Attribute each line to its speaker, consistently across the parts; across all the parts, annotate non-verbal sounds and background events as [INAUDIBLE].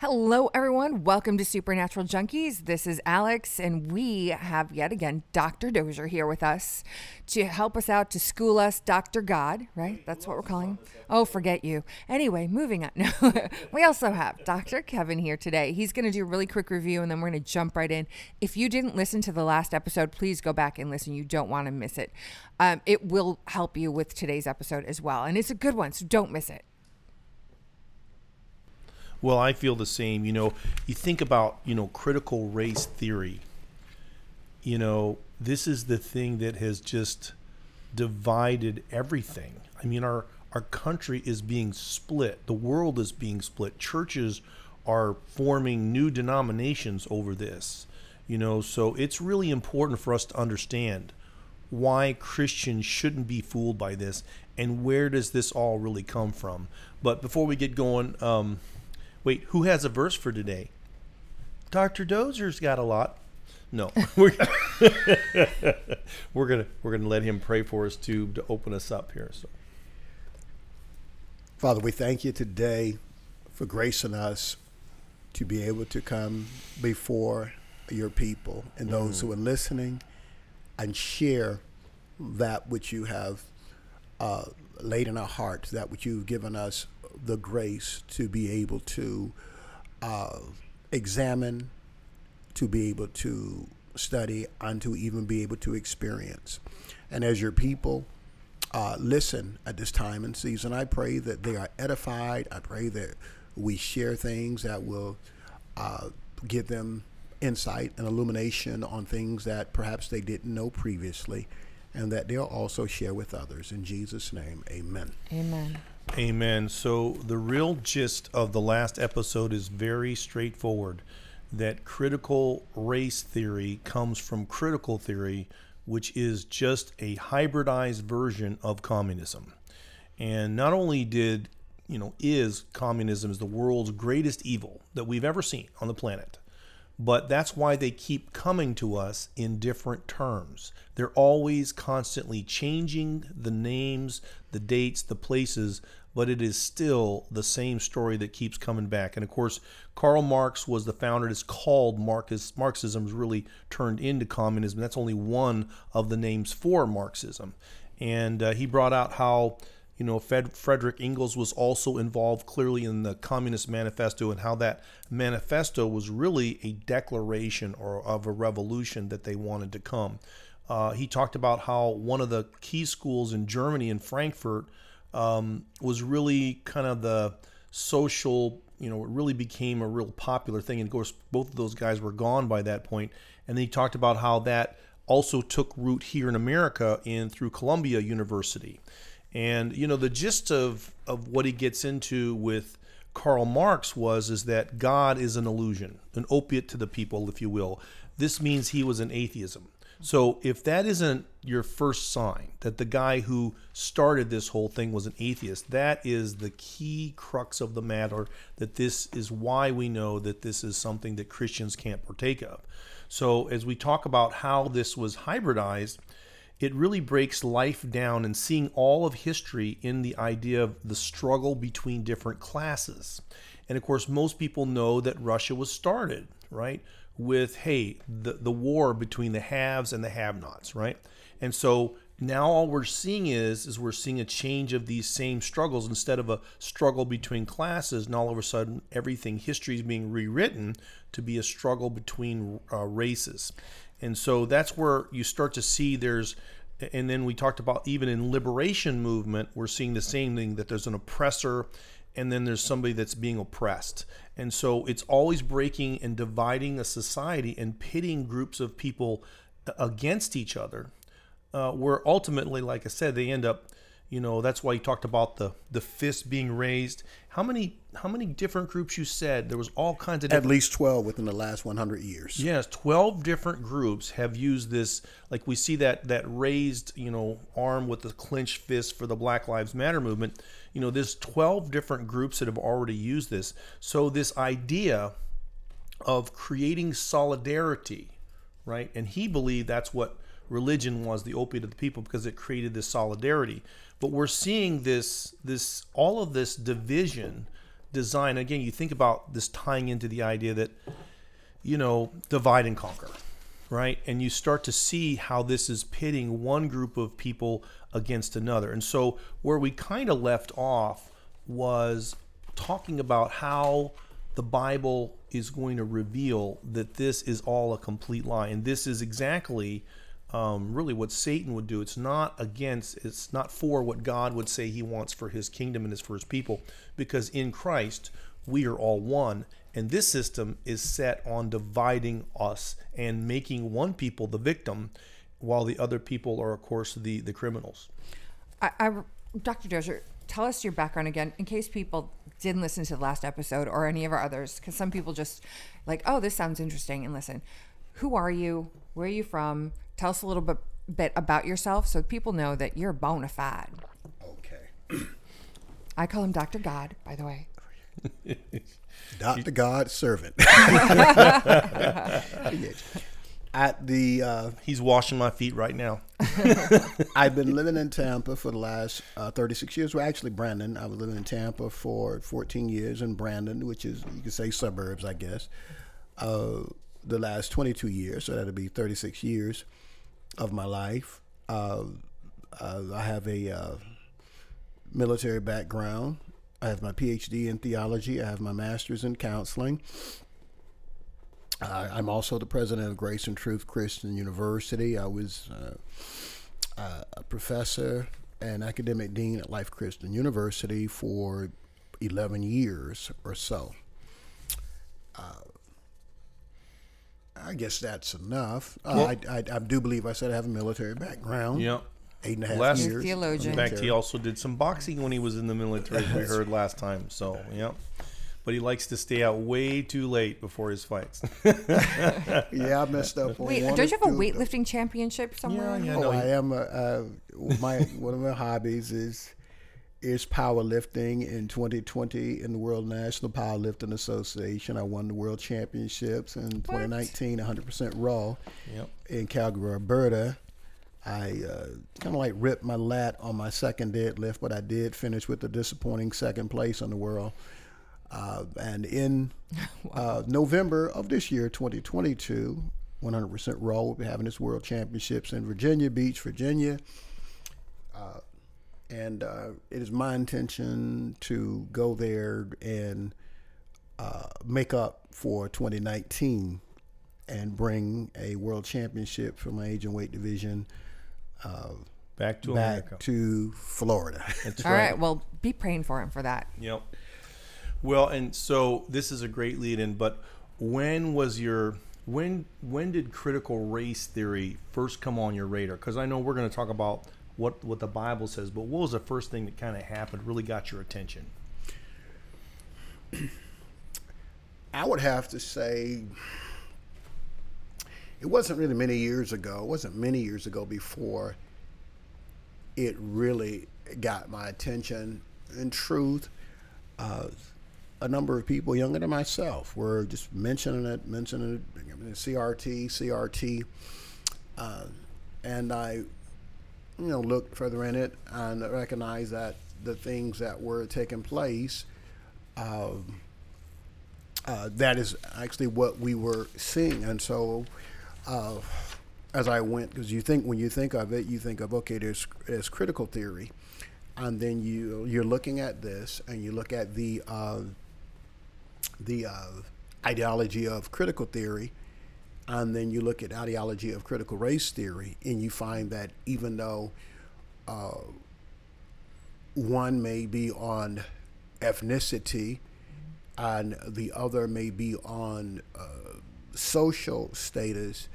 Speaker 1: Hello, everyone. Welcome to Supernatural Junkies. This is Alex, and we have yet again Dr. Dozier here with us to help us out to school us, Dr. God, right? That's what we're calling him. Oh, forget you. Anyway, moving on. No, [LAUGHS] we also have Dr. Kevin here today. He's going to do a really quick review, and then we're going to jump right in. If you didn't listen to the last episode, please go back and listen. You don't want to miss it. Um, it will help you with today's episode as well, and it's a good one, so don't miss it.
Speaker 2: Well, I feel the same. You know, you think about, you know, critical race theory. You know, this is the thing that has just divided everything. I mean, our our country is being split. The world is being split. Churches are forming new denominations over this. You know, so it's really important for us to understand why Christians shouldn't be fooled by this and where does this all really come from. But before we get going, um, Wait, who has a verse for today? Dr. Dozier's got a lot. No, [LAUGHS] we're, [LAUGHS] we're gonna we're gonna let him pray for us too to open us up here. So,
Speaker 3: Father, we thank you today for gracing us to be able to come before your people and those mm. who are listening and share that which you have uh, laid in our hearts, that which you've given us the grace to be able to uh, examine, to be able to study, and to even be able to experience. And as your people uh, listen at this time and season, I pray that they are edified. I pray that we share things that will uh, give them insight and illumination on things that perhaps they didn't know previously, and that they'll also share with others. In Jesus' name, amen.
Speaker 1: Amen.
Speaker 2: Amen. So the real gist of the last episode is very straightforward that critical race theory comes from critical theory, which is just a hybridized version of communism. And not only did, you know, is communism is the world's greatest evil that we've ever seen on the planet. But that's why they keep coming to us in different terms. They're always constantly changing the names, the dates, the places but it is still the same story that keeps coming back. And of course, Karl Marx was the founder. It's called Marxism. Marxism really turned into communism. That's only one of the names for Marxism. And uh, he brought out how you know Fred, Frederick Engels was also involved clearly in the Communist Manifesto and how that manifesto was really a declaration or of a revolution that they wanted to come. Uh, he talked about how one of the key schools in Germany in Frankfurt um, was really kind of the social, you know, it really became a real popular thing. And of course, both of those guys were gone by that point. And then he talked about how that also took root here in America in through Columbia University. And you know, the gist of of what he gets into with Karl Marx was is that God is an illusion, an opiate to the people, if you will. This means he was an atheism. So if that isn't your first sign that the guy who started this whole thing was an atheist, that is the key crux of the matter. That this is why we know that this is something that Christians can't partake of. So as we talk about how this was hybridized, it really breaks life down and seeing all of history in the idea of the struggle between different classes. And of course, most people know that Russia was started, right? with hey the the war between the haves and the have-nots, right? And so now all we're seeing is is we're seeing a change of these same struggles. Instead of a struggle between classes and all of a sudden everything history is being rewritten to be a struggle between uh, races. And so that's where you start to see there's and then we talked about even in liberation movement we're seeing the same thing that there's an oppressor and then there's somebody that's being oppressed. And so it's always breaking and dividing a society and pitting groups of people against each other, uh, where ultimately, like I said, they end up you know that's why you talked about the the fist being raised. How many how many different groups you said? There was all kinds of
Speaker 3: at least 12 within the last 100 years.
Speaker 2: Yes 12 different groups have used this like we see that that raised you know arm with the clenched fist for the black lives matter movement. You know there's 12 different groups that have already used this. So this idea of creating solidarity right? And he believed that's what religion was the opiate of the people because it created this solidarity but we're seeing this this all of this division design. Again, you think about this tying into the idea that, you know, divide and conquer, right? And you start to see how this is pitting one group of people against another. And so, where we kind of left off was talking about how the Bible is going to reveal that this is all a complete lie. And this is exactly um, really what Satan would do. It's not against, it's not for what God would say he wants for his kingdom and his for his people, because in Christ we are all one. And this system is set on dividing us and making one people the victim, while the other people are, of course, the, the criminals.
Speaker 1: I, I, Dr. Dozier, tell us your background again in case people didn't listen to the last episode or any of our others, because some people just like, oh, this sounds interesting, and listen. Who are you? Where are you from? Tell us a little bit, bit about yourself so people know that you're bona fide.
Speaker 3: Okay.
Speaker 1: I call him Dr. God, by the way. [LAUGHS]
Speaker 3: Dr. God servant. [LAUGHS] [LAUGHS] At the uh,
Speaker 2: He's washing my feet right now.
Speaker 3: I've been living in Tampa for the last uh, 36 years. Well, actually, Brandon. I was living in Tampa for 14 years in Brandon, which is, you could say, suburbs, I guess. Uh, the last 22 years, so that'll be 36 years of my life. Uh, uh, I have a uh, military background. I have my PhD in theology. I have my master's in counseling. Uh, I'm also the president of Grace and Truth Christian University. I was uh, uh, a professor and academic dean at Life Christian University for 11 years or so. I guess that's enough.
Speaker 2: Well-
Speaker 3: I, I, I do believe I said I have a military background.
Speaker 2: Yep.
Speaker 3: Eight and a half
Speaker 2: Last-
Speaker 3: years.
Speaker 1: Theologian.
Speaker 2: In fact, he also did some boxing when he was in the military. as We heard last time. So, yep. But he likes to stay out way too late before his fights. [LAUGHS]
Speaker 3: Yeah, I messed up.
Speaker 1: Wait,
Speaker 3: one
Speaker 1: don't you have a
Speaker 3: two of them.
Speaker 1: weightlifting championship somewhere?
Speaker 2: Yeah, yeah.
Speaker 3: Oh,
Speaker 2: no,
Speaker 3: I am. A, uh, my one of my hobbies is is powerlifting. In 2020, in the World National Powerlifting Association, I won the World Championships. In 2019, 100% raw
Speaker 2: Yep.
Speaker 3: in Calgary, Alberta. I uh, kind of like ripped my lat on my second deadlift, but I did finish with a disappointing second place in the world. Uh, and in [LAUGHS] uh, November of this year, 2022, 100% raw, we'll be having this World Championships in Virginia Beach, Virginia. Uh, and uh, it is my intention to go there and uh, make up for 2019 and bring a World Championship for my age and weight division uh,
Speaker 2: Back to
Speaker 3: back
Speaker 2: America.
Speaker 3: to Florida.
Speaker 2: That's [LAUGHS]
Speaker 1: All right. Well, be praying for him for that.
Speaker 2: Yep. Well, and so this is a great lead in, but when was your when when did critical race theory first come on your radar? Because I know we're going to talk about what what the Bible says, but what was the first thing that kind of happened, really got your attention?
Speaker 3: I would have to say it wasn't really many years ago. It wasn't many years ago before it really got my attention. In truth, uh, a number of people younger than myself were just mentioning it, mentioning it, CRT, CRT, uh, and I, you know, looked further in it and recognized that the things that were taking place. Um, uh, that is actually what we were seeing. And so, uh, as I went, because you think when you think of it, you think of okay, there's there's critical theory, and then you you're looking at this, and you look at the uh, the uh, ideology of critical theory, and then you look at ideology of critical race theory, and you find that even though uh, one may be on ethnicity and the other may be on uh, social status,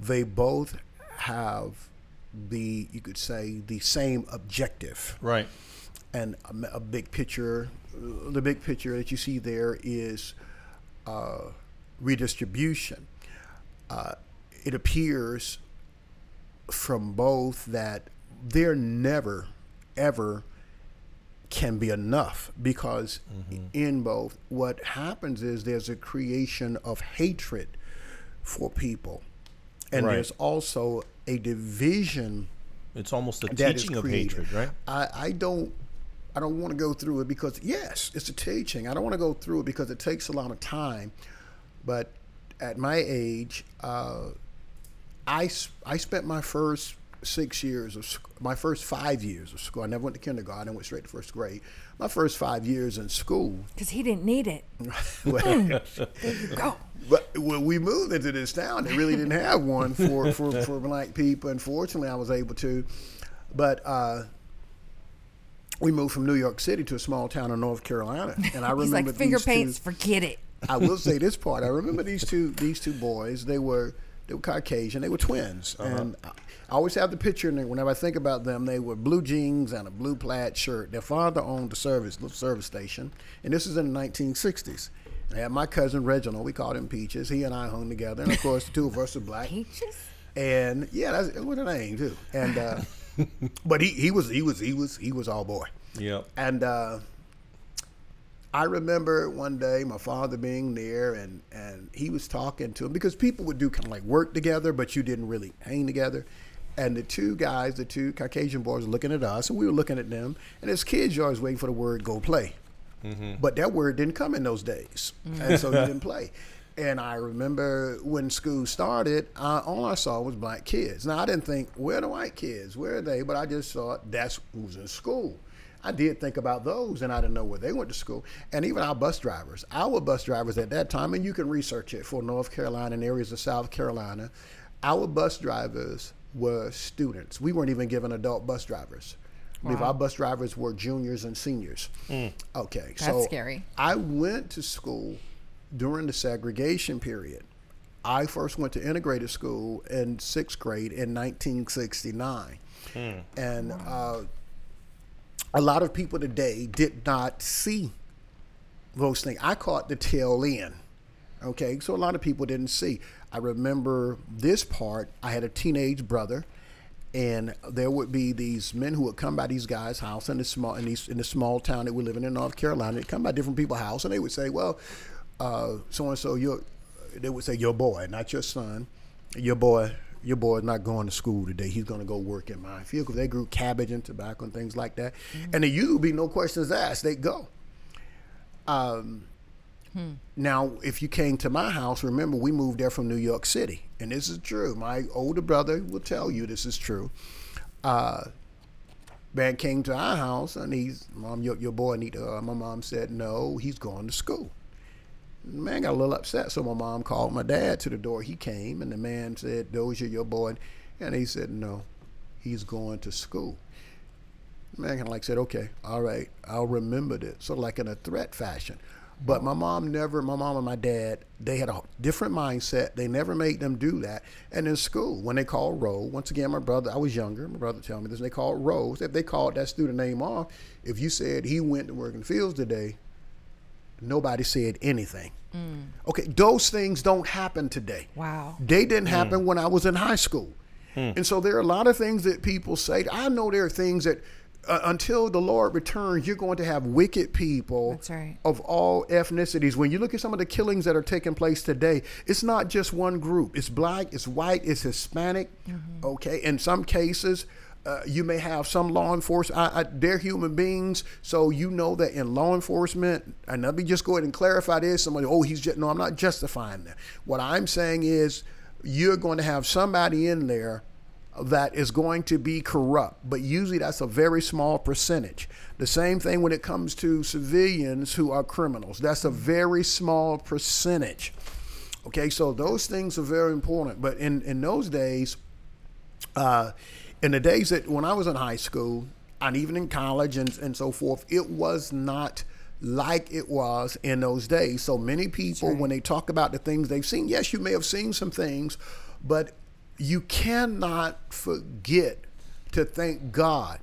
Speaker 3: they both have the, you could say, the same objective.
Speaker 2: Right.
Speaker 3: And a, a big picture, the big picture that you see there is uh, redistribution. Uh, it appears from both that there never, ever can be enough because in both, what happens is there's a creation of hatred for people. And
Speaker 2: Right.
Speaker 3: there's also a division
Speaker 2: It's almost
Speaker 3: a
Speaker 2: teaching of hatred, right?
Speaker 3: I, I don't I don't want to go through it because yes, it's a teaching. I don't want to go through it because it takes a lot of time. But at my age, uh, I I spent my first six years of my first five years of school. I never went to kindergarten. I went straight to first grade. My first five years in school.
Speaker 1: Because he didn't need it. [LAUGHS]
Speaker 3: well,
Speaker 1: there you go.
Speaker 3: But when we moved into this town, they really didn't have one for, for, [LAUGHS] for black people. Unfortunately, I was able to. But uh, we moved from New York City to a small town in North Carolina, and I remember
Speaker 1: He's like finger
Speaker 3: these
Speaker 1: paints.
Speaker 3: Two,
Speaker 1: forget it.
Speaker 3: I will say this part. I remember these two these two boys. They were they were Caucasian. They were twins,
Speaker 2: Uh-huh.
Speaker 3: and I always have the picture. And whenever I think about them, they were blue jeans and a blue plaid shirt. Their father owned the service little service station, and this is in the 1960s. I had my cousin Reginald. We called him Peaches. He and I hung together, and of course, the two of us are black.
Speaker 1: Peaches?
Speaker 3: And yeah, that's what a name too. And uh, but he he was he was he was he was all boy.
Speaker 2: Yep.
Speaker 3: And uh, I remember one day my father being there, and and he was talking to him because people would do kind of like work together, but you didn't really hang together. And the two guys, the two Caucasian boys, were looking at us, and we were looking at them. And as kids, you're always waiting for the word "go play," mm-hmm. but that word didn't come in those days, and so you didn't [LAUGHS] play. And I remember when school started, all I saw was black kids. Now I didn't think, where are the white kids? Where are they? But I just thought that's who's in school. I did think about those, and I didn't know where they went to school. And even our bus drivers, our bus drivers at that time, and you can research it for North Carolina and areas of South Carolina, our bus drivers were students. We weren't even given adult bus drivers.
Speaker 1: Wow.
Speaker 3: our bus drivers were juniors and seniors. Okay, so
Speaker 1: scary.
Speaker 3: I went to school during the segregation period. I first went to integrated school in sixth grade in 1969. And uh, a lot of people today did not see those things. I caught the tail end. Okay, so a lot of people didn't see. I remember this part. I had a teenage brother, and there would be these men who would come by these guys' house in the small in these in the small town that we're living in North Carolina. They'd come by different people's house, and they would say, "Well, uh, so and so, your," they would say, "Your boy, not your son. Your boy, your boy is not going to school today. He's going to go work in my field." Because they grew cabbage and tobacco and things like that, and there usually be no questions asked. They'd go. Um, now, if you came to my house, remember we moved there from New York City, and this is true. My older brother will tell you this is true. Uh, man came to our house, and he's, "Mom, your, your boy need. Uh, my mom said, "No, he's going to school." Man got a little upset, so my mom called my dad to the door. He came, and the man said, "Dozier, your boy," and he said, "No, he's going to school." The man kind of like said, "Okay, all right, I'll remember this." So like in a threat fashion. But my mom never, my mom and my dad, they had a different mindset. They never made them do that. And in school, when they called roll, once again, my brother, I was younger, my brother told me this, they called roll. If they called that student name off, if you said he went to work in the fields today, nobody said anything. Okay, those things don't happen today.
Speaker 1: Wow.
Speaker 3: They didn't hmm. happen when I was in high school. Hmm. And so there are a lot of things that people say. I know there are things that uh, until the Lord returns, you're going to have wicked people
Speaker 1: That's right.
Speaker 3: of all ethnicities. When you look at some of the killings that are taking place today, it's not just one group. It's black, it's white, it's Hispanic. Mm-hmm. Okay, in some cases, uh, you may have some law enforcement. I, I, they're human beings, so you know that in law enforcement. And let me just go ahead and clarify this. Somebody, oh, he's just no. I'm not justifying that. What I'm saying is, you're going to have somebody in there that is going to be corrupt, but usually that's a very small percentage. The same thing when it comes to civilians who are criminals. That's a very small percentage. Okay, so those things are very important. But in, in those days, uh, in the days that when I was in high school and even in college and, and so forth, it was not like it was in those days. So many people, when they talk about the things they've seen, yes, you may have seen some things, but you cannot forget to thank God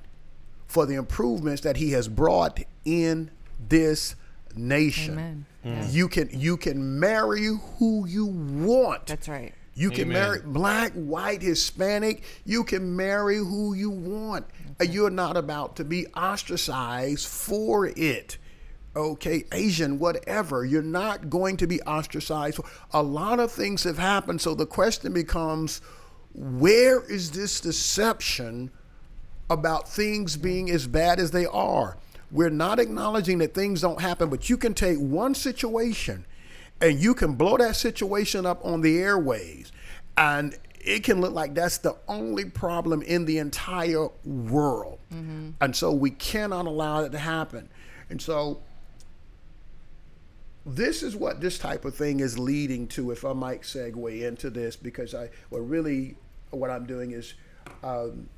Speaker 3: for the improvements that He has brought in this nation.
Speaker 1: Amen. Yeah.
Speaker 3: You can you can marry who you want.
Speaker 1: That's right.
Speaker 3: You can marry black, white, Hispanic. You can marry who you want. You're not about to be ostracized for it. Okay, Asian, whatever. You're not going to be ostracized. A lot of things have happened. So the question becomes where is this deception about things being as bad as they are? We're not acknowledging that things don't happen, but you can take one situation and you can blow that situation up on the airways and it can look like that's the only problem in the entire world. Mm-hmm. And so we cannot allow that to happen. And so this is what this type of thing is leading to, if I might segue into this, because I, well, really what I'm doing is um,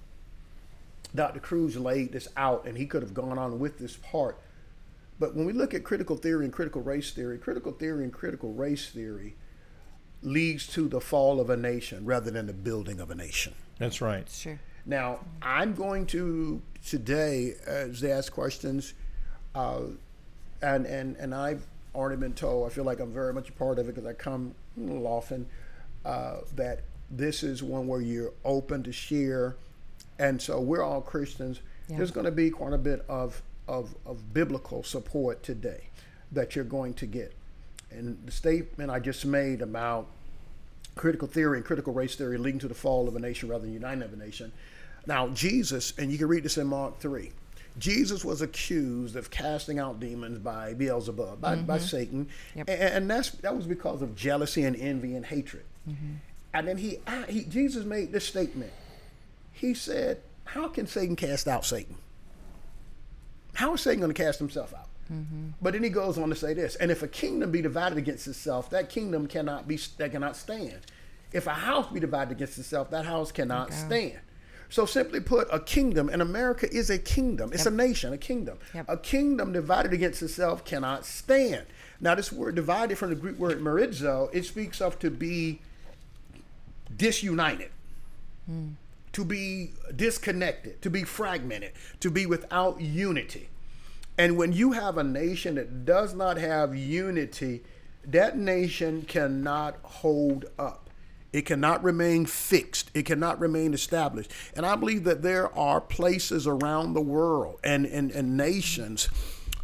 Speaker 3: Dr. Cruz laid this out and he could have gone on with this part. But when we look at critical theory and critical race theory, critical theory and critical race theory leads to the fall of a nation rather than the building of a nation.
Speaker 2: That's right.
Speaker 1: Sure.
Speaker 3: Now, I'm going to today, as they ask questions, uh, and, and, and I've already been told, I feel like I'm very much a part of it because I come a little often, uh, that this is one where you're open to share. And so we're all Christians. Yeah. There's going to be quite a bit of, of, of biblical support today that you're going to get. And the statement I just made about critical theory and critical race theory leading to the fall of a nation rather than uniting of a nation. Now, Jesus, and you can read this in Mark 3, Jesus was accused of casting out demons by Beelzebub, by, mm-hmm. by Satan. Yep. And, and, that's, that was because of jealousy and envy and hatred. Mm-hmm. And then he, he, Jesus made this statement. He said, How can Satan cast out Satan? How is Satan going to cast himself out? Mm-hmm. But then he goes on to say this, and if a kingdom be divided against itself, that kingdom cannot be that cannot stand. If a house be divided against itself, that house cannot okay. stand. So simply put, a kingdom, and America is a kingdom. It's yep. a nation, a kingdom. Yep. A kingdom divided against itself cannot stand. Now, this word divided from the Greek word merizo, it speaks of to be disunited, mm. To be disconnected, to be fragmented, to be without unity. And when you have a nation that does not have unity, that nation cannot hold up. It cannot remain fixed. It cannot remain established. And I believe that there are places around the world and, and, and nations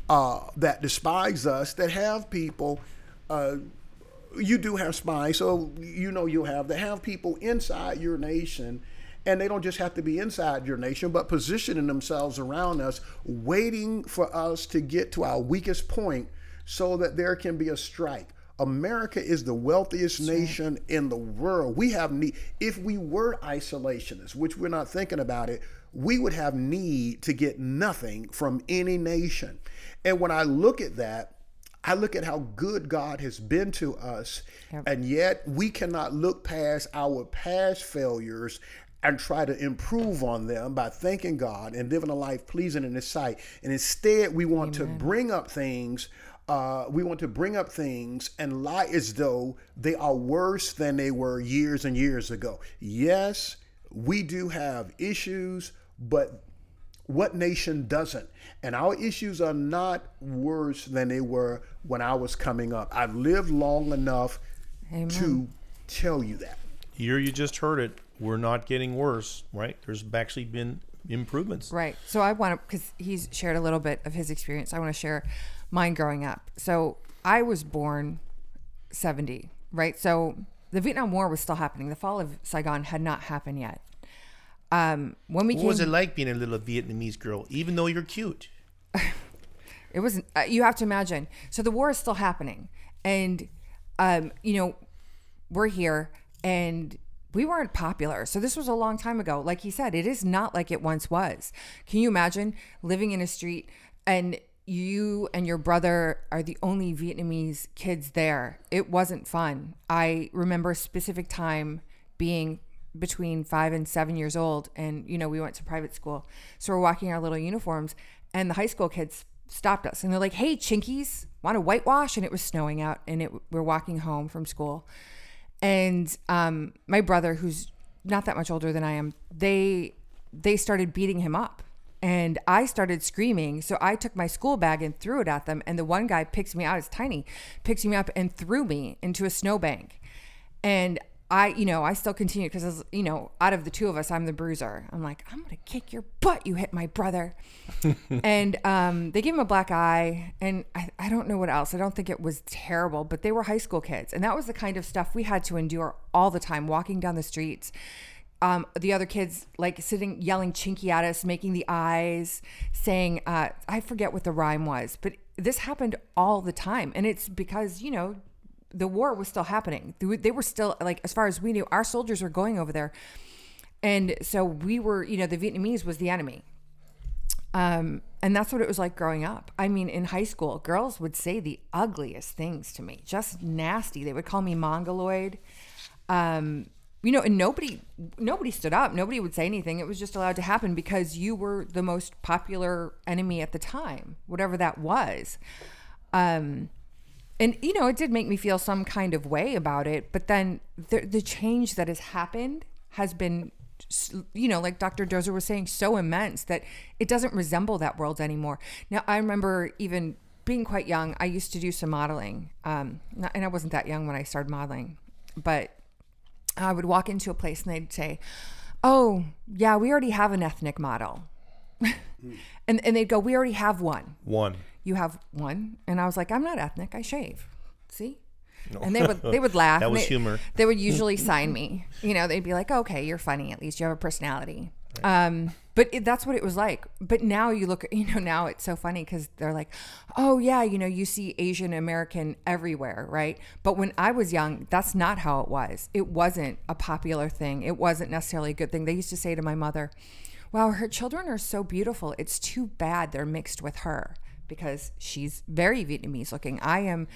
Speaker 3: uh, that despise us that have people. Uh, you do have spies, so you know you'll have that have people inside your nation and they don't just have to be inside your nation, but positioning themselves around us, waiting for us to get to our weakest point so that there can be a strike. America is the wealthiest That's nation right. in the world. We have need, if we were isolationists, which we're not thinking about it, we would have need to get nothing from any nation. And when I look at that, I look at how good God has been to us, yep. and yet we cannot look past our past failures and try to improve on them by thanking God and living a life pleasing in His sight. And instead, we want Amen. to bring up things. Uh, we want to bring up things and lie as though they are worse than they were years and years ago. Yes, we do have issues, but what nation doesn't? And our issues are not worse than they were when I was coming up. I've lived long enough Amen. to tell you that.
Speaker 2: Here you just heard it we're not getting worse, right? There's actually been improvements.
Speaker 1: Right. So I want to, because he's shared a little bit of his experience, I want to share mine growing up. So I was born 70, right? So the Vietnam War was still happening. The fall of Saigon had not happened yet. Um, when we
Speaker 2: what
Speaker 1: came,
Speaker 2: was it like being a little Vietnamese girl, even though you're cute? [LAUGHS]
Speaker 1: it was. Uh, you have to imagine. So the war is still happening, and um, you know, we're here, and we weren't popular. So this was a long time ago. Like he said, it is not like it once was. Can you imagine living in a street and you and your brother are the only Vietnamese kids there? It wasn't fun. I remember a specific time being between five and seven years old. And, you know, we went to private school. So we're walking our little uniforms, and the high school kids stopped us and they're like, hey, chinkies, want to whitewash? And it was snowing out, and it, we're walking home from school and um, my brother, who's not that much older than I am, they they started beating him up. And I started screaming. So I took my school bag and threw it at them. And the one guy picks me out, it's tiny, picks me up and threw me into a snowbank. And I, you know, I still continue because, you know, out of the two of us, I'm the bruiser. I'm like, I'm going to kick your butt. You hit my brother. [LAUGHS] and um, they gave him a black eye. And I, I don't know what else. I don't think it was terrible, but they were high school kids. And that was the kind of stuff we had to endure all the time, walking down the streets, um, the other kids like sitting yelling chinky at us, making the eyes, saying, uh, I forget what the rhyme was, but this happened all the time. And it's because, you know, the war was still happening. They were- still, like, as far as we knew, our soldiers were going over there. And so we were, you know, the Vietnamese was the enemy. Um, and that's what it was like growing up. I mean, in high school, girls would say the ugliest things to me, just nasty. They would call me mongoloid. Um, you know, and nobody nobody stood up. Nobody would say anything. It was just allowed to happen because you were the most popular enemy at the time, whatever that was. Um, and you know, it did make me feel some kind of way about it. But then the the change that has happened has been, you know, like Dr. Dozier was saying, so immense that it doesn't resemble that world anymore. Now, I remember even being quite young. I used to do some modeling, um, and I wasn't that young when I started modeling, but I would walk into a place and they'd say, "Oh, yeah, we already have an ethnic model," [LAUGHS] and and they'd go, "We already have one."
Speaker 2: One.
Speaker 1: You have one? And i was like i'm not ethnic i shave. See? And they would they would laugh. [LAUGHS]
Speaker 2: That was
Speaker 1: they,
Speaker 2: humor.
Speaker 1: they would usually sign me. You know they'd be like okay you're funny at least you have a personality. Um but it, that's what it was like. But now you look [LAUGHS] you know now it's so funny because they're like oh yeah you know you see asian american everywhere right? But when i was young that's not how it was. It wasn't a popular thing. It wasn't necessarily a good thing. They used to say to my mother wow her children are so beautiful. It's too bad they're mixed with her because she's very Vietnamese looking. I am,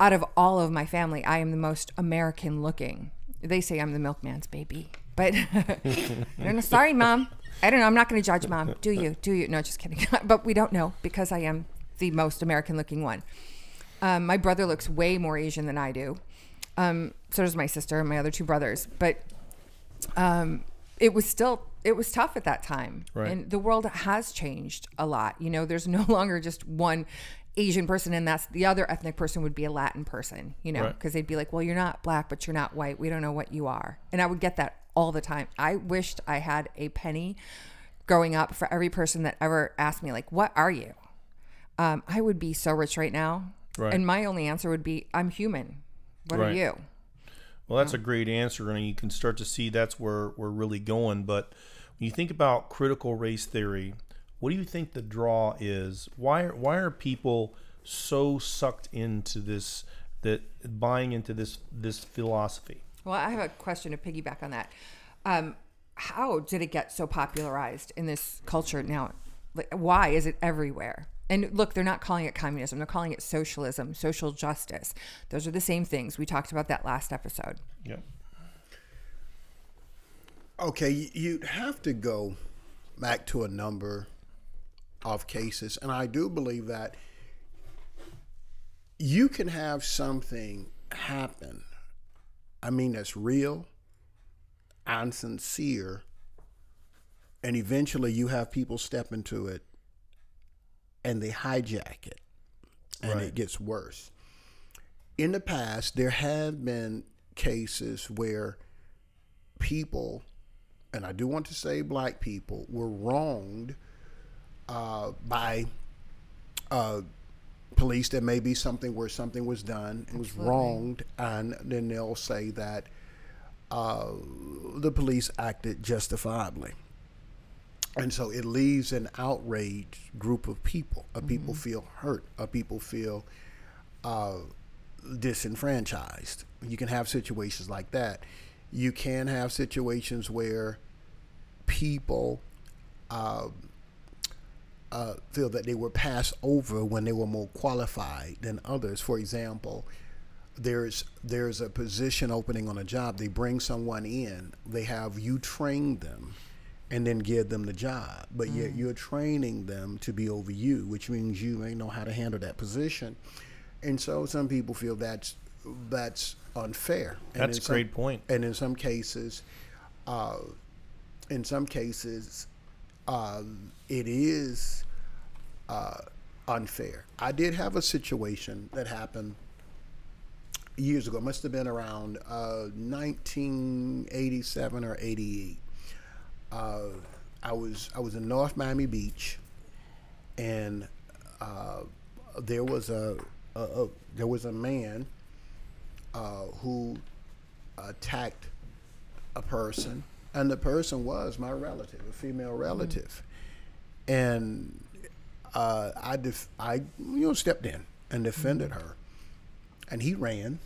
Speaker 1: out of all of my family, I am the most American looking. They say I'm the milkman's baby, but [LAUGHS] I don't. Sorry, mom. I don't know. I'm not going to judge mom. Do you? Do you? No, just kidding. [LAUGHS] but we don't know because I am the most American looking one. Um, my brother looks way more Asian than I do. Um, so does my sister and my other two brothers. But um, it was still it was tough at that time.
Speaker 2: Right.
Speaker 1: and the world has changed a lot. You know there's [LAUGHS] no longer just one asian person and that's the other ethnic person would be a latin person you know
Speaker 2: Right.
Speaker 1: because they'd be like well you're not black but you're not white. We don't know what you are. And i would get that all the time. I wished i had a penny growing up for every person that ever asked me like what are you? Um, i would be so rich right now.
Speaker 2: Right.
Speaker 1: and my only answer would be i'm human. What are you?
Speaker 2: Well, that's a great answer, and you can start to see that's where we're really going. But when you think about critical race theory, what do you think the draw is? Why are, why are people so sucked into this that buying into this this philosophy?
Speaker 1: Well, I have a question to piggyback on that. Um, how did it get so popularized in this culture now? Like, why is it everywhere? And look, they're not calling it communism; they're calling it socialism, social justice. Those are the same things. We talked about that last episode.
Speaker 2: Yeah.
Speaker 3: Okay, you'd have to go back to a number of cases, and I do believe that you can have something happen. I mean, that's real and sincere, and eventually you have people step into it and they hijack it, and
Speaker 2: Right.
Speaker 3: it gets worse. In the past, there have been cases where people, and I do want to say black people, were wronged uh, by uh, police. There may be something where something was done and was wronged, and then they'll say that uh, the police acted justifiably. And so it leaves an outraged group of people. Uh, people feel hurt. Uh, people feel uh, disenfranchised. You can have situations like that. You can have situations where people uh, uh, feel that they were passed over when they were more qualified than others. For example, there's there's a position opening on a job. They bring someone in. They have you train them, and then give them the job. But yet you're training them to be over you, which means you may know how to handle that position. And so some people feel that's that's unfair. And
Speaker 2: That's a great point.
Speaker 3: And in some cases, uh, in some cases, uh, it is uh, unfair. I did have a situation that happened years ago. It must have been around uh, 1987 or 88. Uh, I was I was in North Miami Beach, and uh, there was a, a, a there was a man uh, who attacked a person, and the person was my relative, a female relative, and uh, I def- I you know stepped in and defended her, and he ran.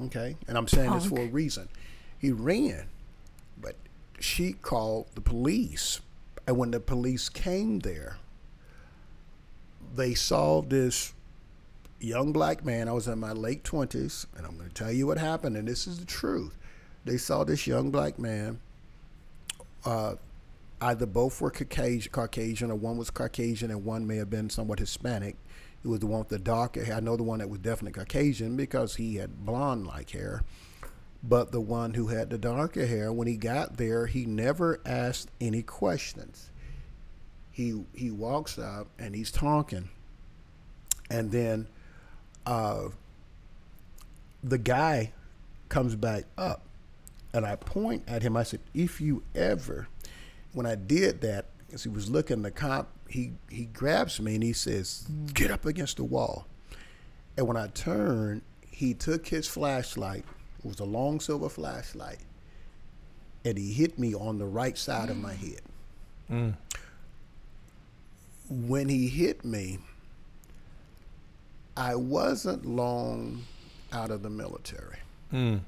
Speaker 3: Okay, and I'm saying this for a reason. He ran, but she called the police, and when the police came there, they saw this young black man. I was in my late twenties, and I'm going to tell you what happened, and this is the truth. They saw this young black man. Uh, either both were Caucasian, or one was Caucasian, and one may have been somewhat Hispanic. It was the one with the darker hair. I know the one that was definitely Caucasian because he had blonde-like hair. But the one who had the darker hair, when he got there, he never asked any questions. He he walks up and he's talking, and then uh, the guy comes back up, and I point at him. I said, "If you ever," when I did that, as he was looking, the cop he he grabs me and he says, "Get up against the wall." And when I turned, he took his flashlight. It was a long silver flashlight, and he hit me on the right side of my mm. head. Mm. When he hit me, I wasn't long out of the military. Mm.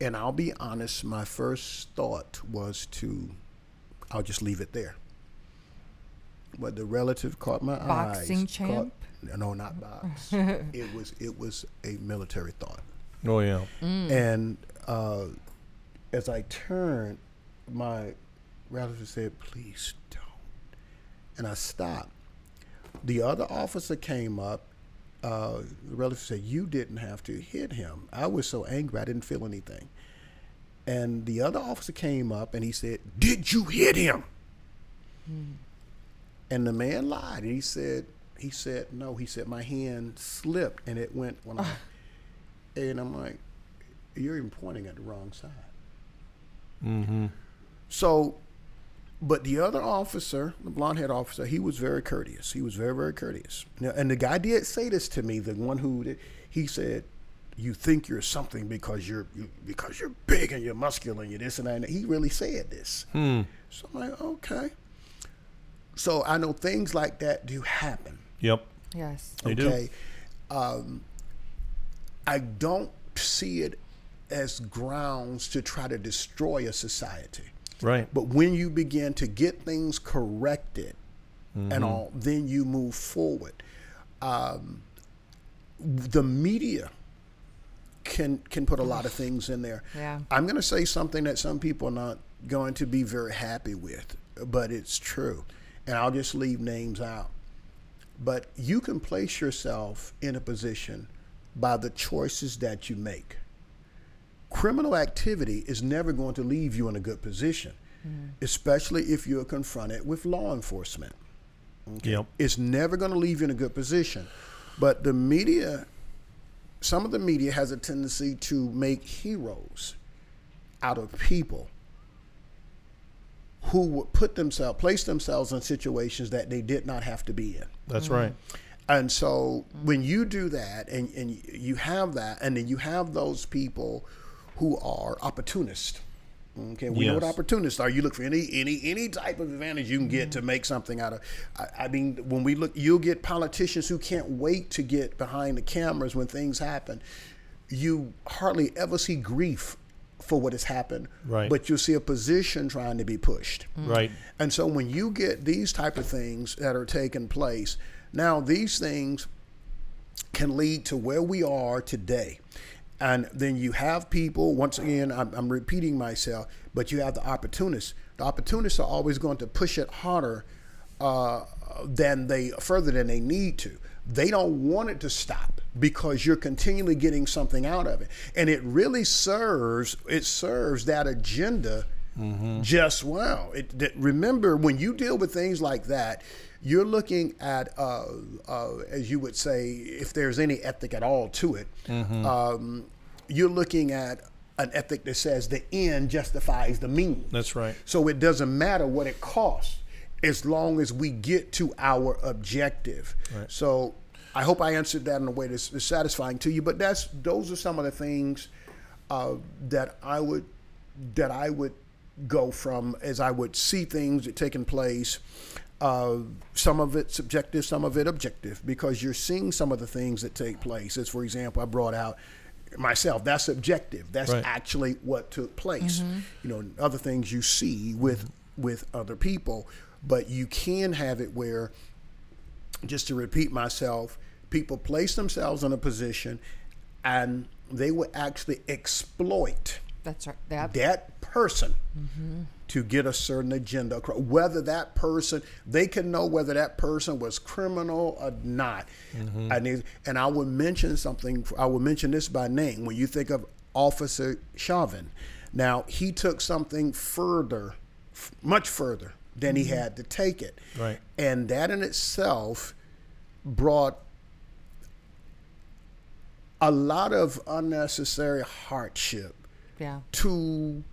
Speaker 3: And I'll be honest, my first thought was to, I'll just leave it there. But the relative caught my
Speaker 1: Boxing
Speaker 3: eyes.
Speaker 1: champ?
Speaker 3: Caught, no, not box. [LAUGHS] it was it was a military thought.
Speaker 2: Oh yeah.
Speaker 3: And uh, as I turned, my relative said, "Please don't," and I stopped. The other officer came up. Uh, the relative said, "You didn't have to hit him." I was so angry, I didn't feel anything. And the other officer came up and he said, "Did you hit him?" And the man lied. He said, "He said no." He said, "My hand slipped and it went when I." [LAUGHS] And I'm like, "You're even pointing at the wrong side."
Speaker 2: Mm-hmm.
Speaker 3: So, but the other officer, the blonde haired officer, he was very courteous. He was very, very courteous. Now, and the guy did say this to me. The one who did, he said, "You think you're something because you're you, because you're big and you're muscular and you're this and that." And he really said this.
Speaker 2: Hmm.
Speaker 3: So I'm like, okay. So I know things like that do happen.
Speaker 2: Yep.
Speaker 1: Yes.
Speaker 2: They do.
Speaker 3: okay. Um, I don't see it as grounds to try to destroy a society.
Speaker 2: Right.
Speaker 3: But when you begin to get things corrected and all, then you move forward. Um, the media can can put a lot of things in there.
Speaker 1: Yeah.
Speaker 3: I'm going to say something that some people are not going to be very happy with, but it's true. And I'll just leave names out. But you can place yourself in a position by the choices that you make criminal activity is never going to leave you in a good position, mm. especially if you're confronted with law enforcement.
Speaker 2: Yep.
Speaker 3: It's never going to leave you in a good position. But the media, some of the media has a tendency to make heroes out of people who would put themselves, place themselves in situations that they did not have to be in.
Speaker 2: That's mm. right.
Speaker 3: And so mm. when you do that and, and you have that, and then you have those people who are opportunists. Okay, we know what opportunists are. You look for any any any type of advantage you can get to make something out of. I, I mean, when we look, you'll get politicians who can't wait to get behind the cameras when things happen. You hardly ever see grief for what has happened,
Speaker 2: Right.
Speaker 3: but you'll see a position trying to be pushed. Mm.
Speaker 2: Right.
Speaker 3: And so when you get these type of things that are taking place, now these things can lead to where we are today. And then you have people, once again, I'm, I'm repeating myself, but you have the opportunists. The opportunists are always going to push it harder uh, than they, further than they need to. They don't want it to stop because you're continually getting something out of it. And it really serves, it serves that agenda just well. It, that- remember, when you deal with things like that, you're looking at, uh, uh, as you would say, if there's any ethic at all to it, um, you're looking at an ethic that says the end justifies the means.
Speaker 2: That's right.
Speaker 3: So it doesn't matter what it costs as long as we get to our objective. So I hope I answered that in a way that's, that's satisfying to you. But that's those are some of the things uh, that I would that I would go from as I would see things that taking place. Uh, some of it subjective, some of it objective, because you're seeing some of the things that take place. As for example, I brought out myself. That's objective. That's
Speaker 2: Right.
Speaker 3: actually what took place. You know, other things you see with with other people, but you can have it where just to repeat myself, people place themselves in a position and they would actually exploit
Speaker 1: That's right. That,
Speaker 3: that person to get a certain agenda across. Whether that person, they can know whether that person was criminal or not. Mm-hmm. And, it- and I would mention something, I would mention this by name. When you think of Officer Chauvin, now he took something further, f- much further than he mm-hmm. had to take it.
Speaker 2: Right.
Speaker 3: And that in itself brought a lot of unnecessary hardship
Speaker 1: yeah.
Speaker 3: to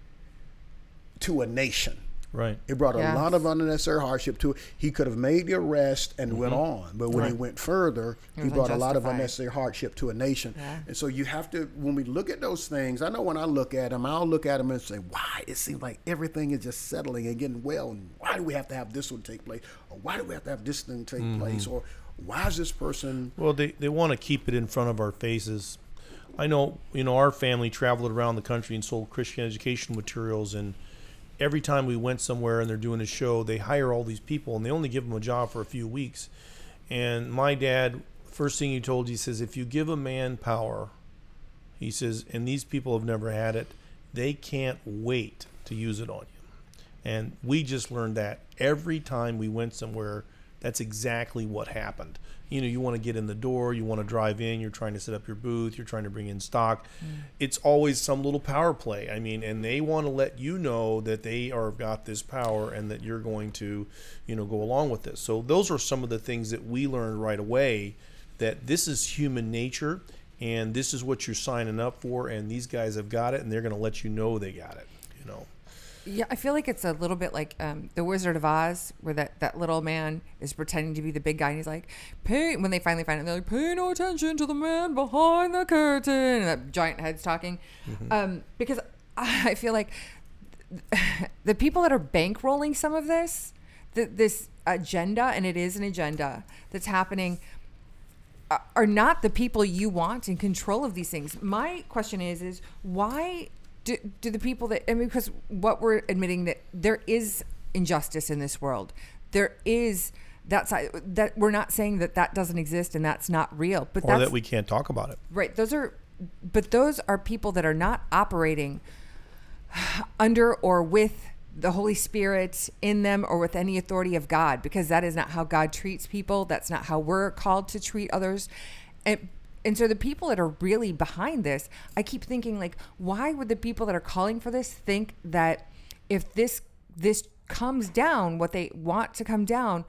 Speaker 3: to a nation.
Speaker 2: Right.
Speaker 3: It brought a lot of unnecessary hardship to it. He could have made the arrest and went on, but when he went further,
Speaker 1: It
Speaker 3: he brought a lot of unnecessary hardship to a nation.
Speaker 1: Yeah.
Speaker 3: And so you have to, when we look at those things, I know when I look at them, I'll look at them and say, why? It seems like everything is just settling and getting well. And why do we have to have this one take place? Or why do we have to have this thing take
Speaker 2: Mm-hmm.
Speaker 3: place? Or why is this person
Speaker 2: Well, they, they want to keep it in front of our faces. I know, you know, our family traveled around the country and sold Christian education materials. And every time we went somewhere and they're doing a show, they hire all these people and they only give them a job for a few weeks. And my dad, first thing he told, he says, if you give a man power, he says, and these people have never had it, they can't wait to use it on you. And we just learned that every time we went somewhere, that's exactly what happened. You know, you want to get in the door, you want to drive in, you're trying to set up your booth, you're trying to bring in stock. Mm. It's always some little power play. I mean, and they want to let you know that they are got this power and that you're going to, you know, go along with this. So those are some of the things that we learned right away that this is human nature and this is what you're signing up for and these guys have got it and they're going to let you know they got it, you know.
Speaker 1: Yeah, I feel like it's a little bit like um, the Wizard of Oz, where that, that little man is pretending to be the big guy, and he's like, "Pay!" When they finally find it, they're like, "Pay no attention to the man behind the curtain," and that giant head's talking. Um, because I feel like [LAUGHS] the people that are bankrolling some of this, the, this agenda, and it is an agenda that's happening, are not the people you want in control of these things. My question is, is why do, do the people that I mean, because what we're admitting that there is injustice in this world, there is that side that we're not saying that that doesn't exist and that's not real, but
Speaker 2: Or that we can't talk about it.
Speaker 1: Right. Those are, but those are people that are not operating [SIGHS] under or with the Holy Spirit in them or with any authority of God, because that is not how God treats people. That's not how we're called to treat others. And, and so the people that are really behind this, I keep thinking like, why would the people that are calling for this think that if this this comes down, what they want to come down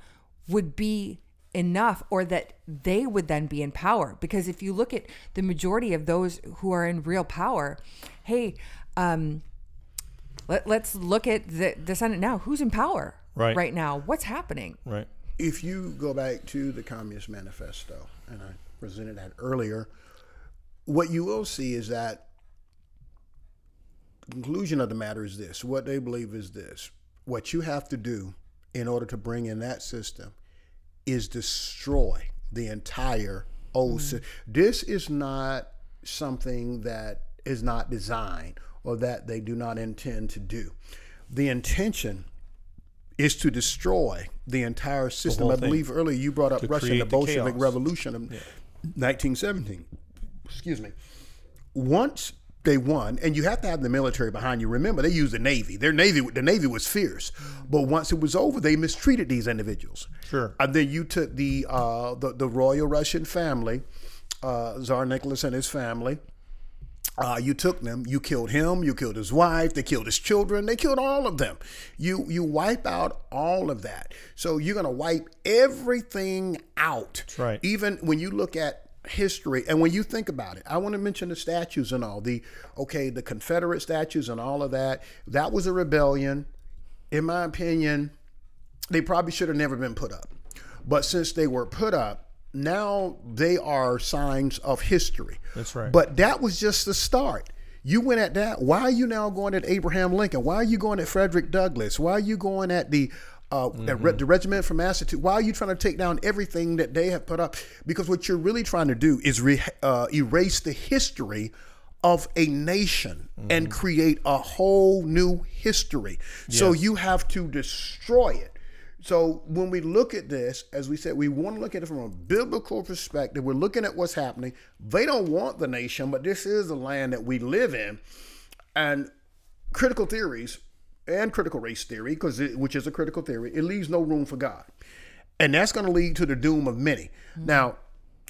Speaker 1: would be enough or that they would then be in power because if you look at the majority of those who are in real power hey um let, let's look at the, the senate now who's in power
Speaker 2: Right.
Speaker 1: right now what's happening
Speaker 2: Right.
Speaker 3: if you go back to the Communist Manifesto, and I presented that earlier, what you will see is that the conclusion of the matter is this what they believe is this what you have to do in order to bring in that system is destroy the entire old mm. system. This is not something that is not designed or that they do not intend to do. The intention is to destroy the entire system.
Speaker 2: whole
Speaker 3: I believe earlier you brought up Russia and the
Speaker 2: create the
Speaker 3: Bolshevik. Revolution of 1917. Excuse me. Once they won, and you have to have the military behind you. Remember, they used the Navy. Their Navy, the Navy was fierce, but once it was over, they mistreated these individuals.
Speaker 2: Sure.
Speaker 3: And then you took the uh, the, the royal Russian family, uh, Tsar Nicholas and his family. Uh, you took them. You killed him. You killed his wife. They killed his children. They killed all of them. You you wipe out all of that. So you're gonna wipe everything out. That's
Speaker 2: right.
Speaker 3: Even when you look at history and when you think about it, I want to mention the statues and all the okay, the Confederate statues and all of that. That was a rebellion. In my opinion, they probably should have never been put up. But since they were put up, now they are signs of history.
Speaker 2: That's right.
Speaker 3: But that was just the start. You went at that. Why are you now going at Abraham Lincoln? Why are you going at Frederick Douglass? Why are you going at the uh, mm-hmm. the regiment from Massachusetts? Why are you trying to take down everything that they have put up? Because what you're really trying to do is re- uh, erase the history of a nation mm-hmm. and create a whole new history. Yes. So you have to destroy it. So when we look at this, as we said, we want to look at it from a biblical perspective. We're looking at what's happening. They don't want the nation, but this is the land that we live in. And critical theories and critical race theory, because which is a critical theory, it leaves no room for God. And that's going to lead to the doom of many. Mm-hmm. Now,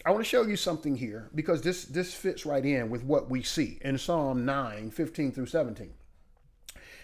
Speaker 3: I want to show you something here because this this fits right in with what we see in Psalm 9, 15 through 17.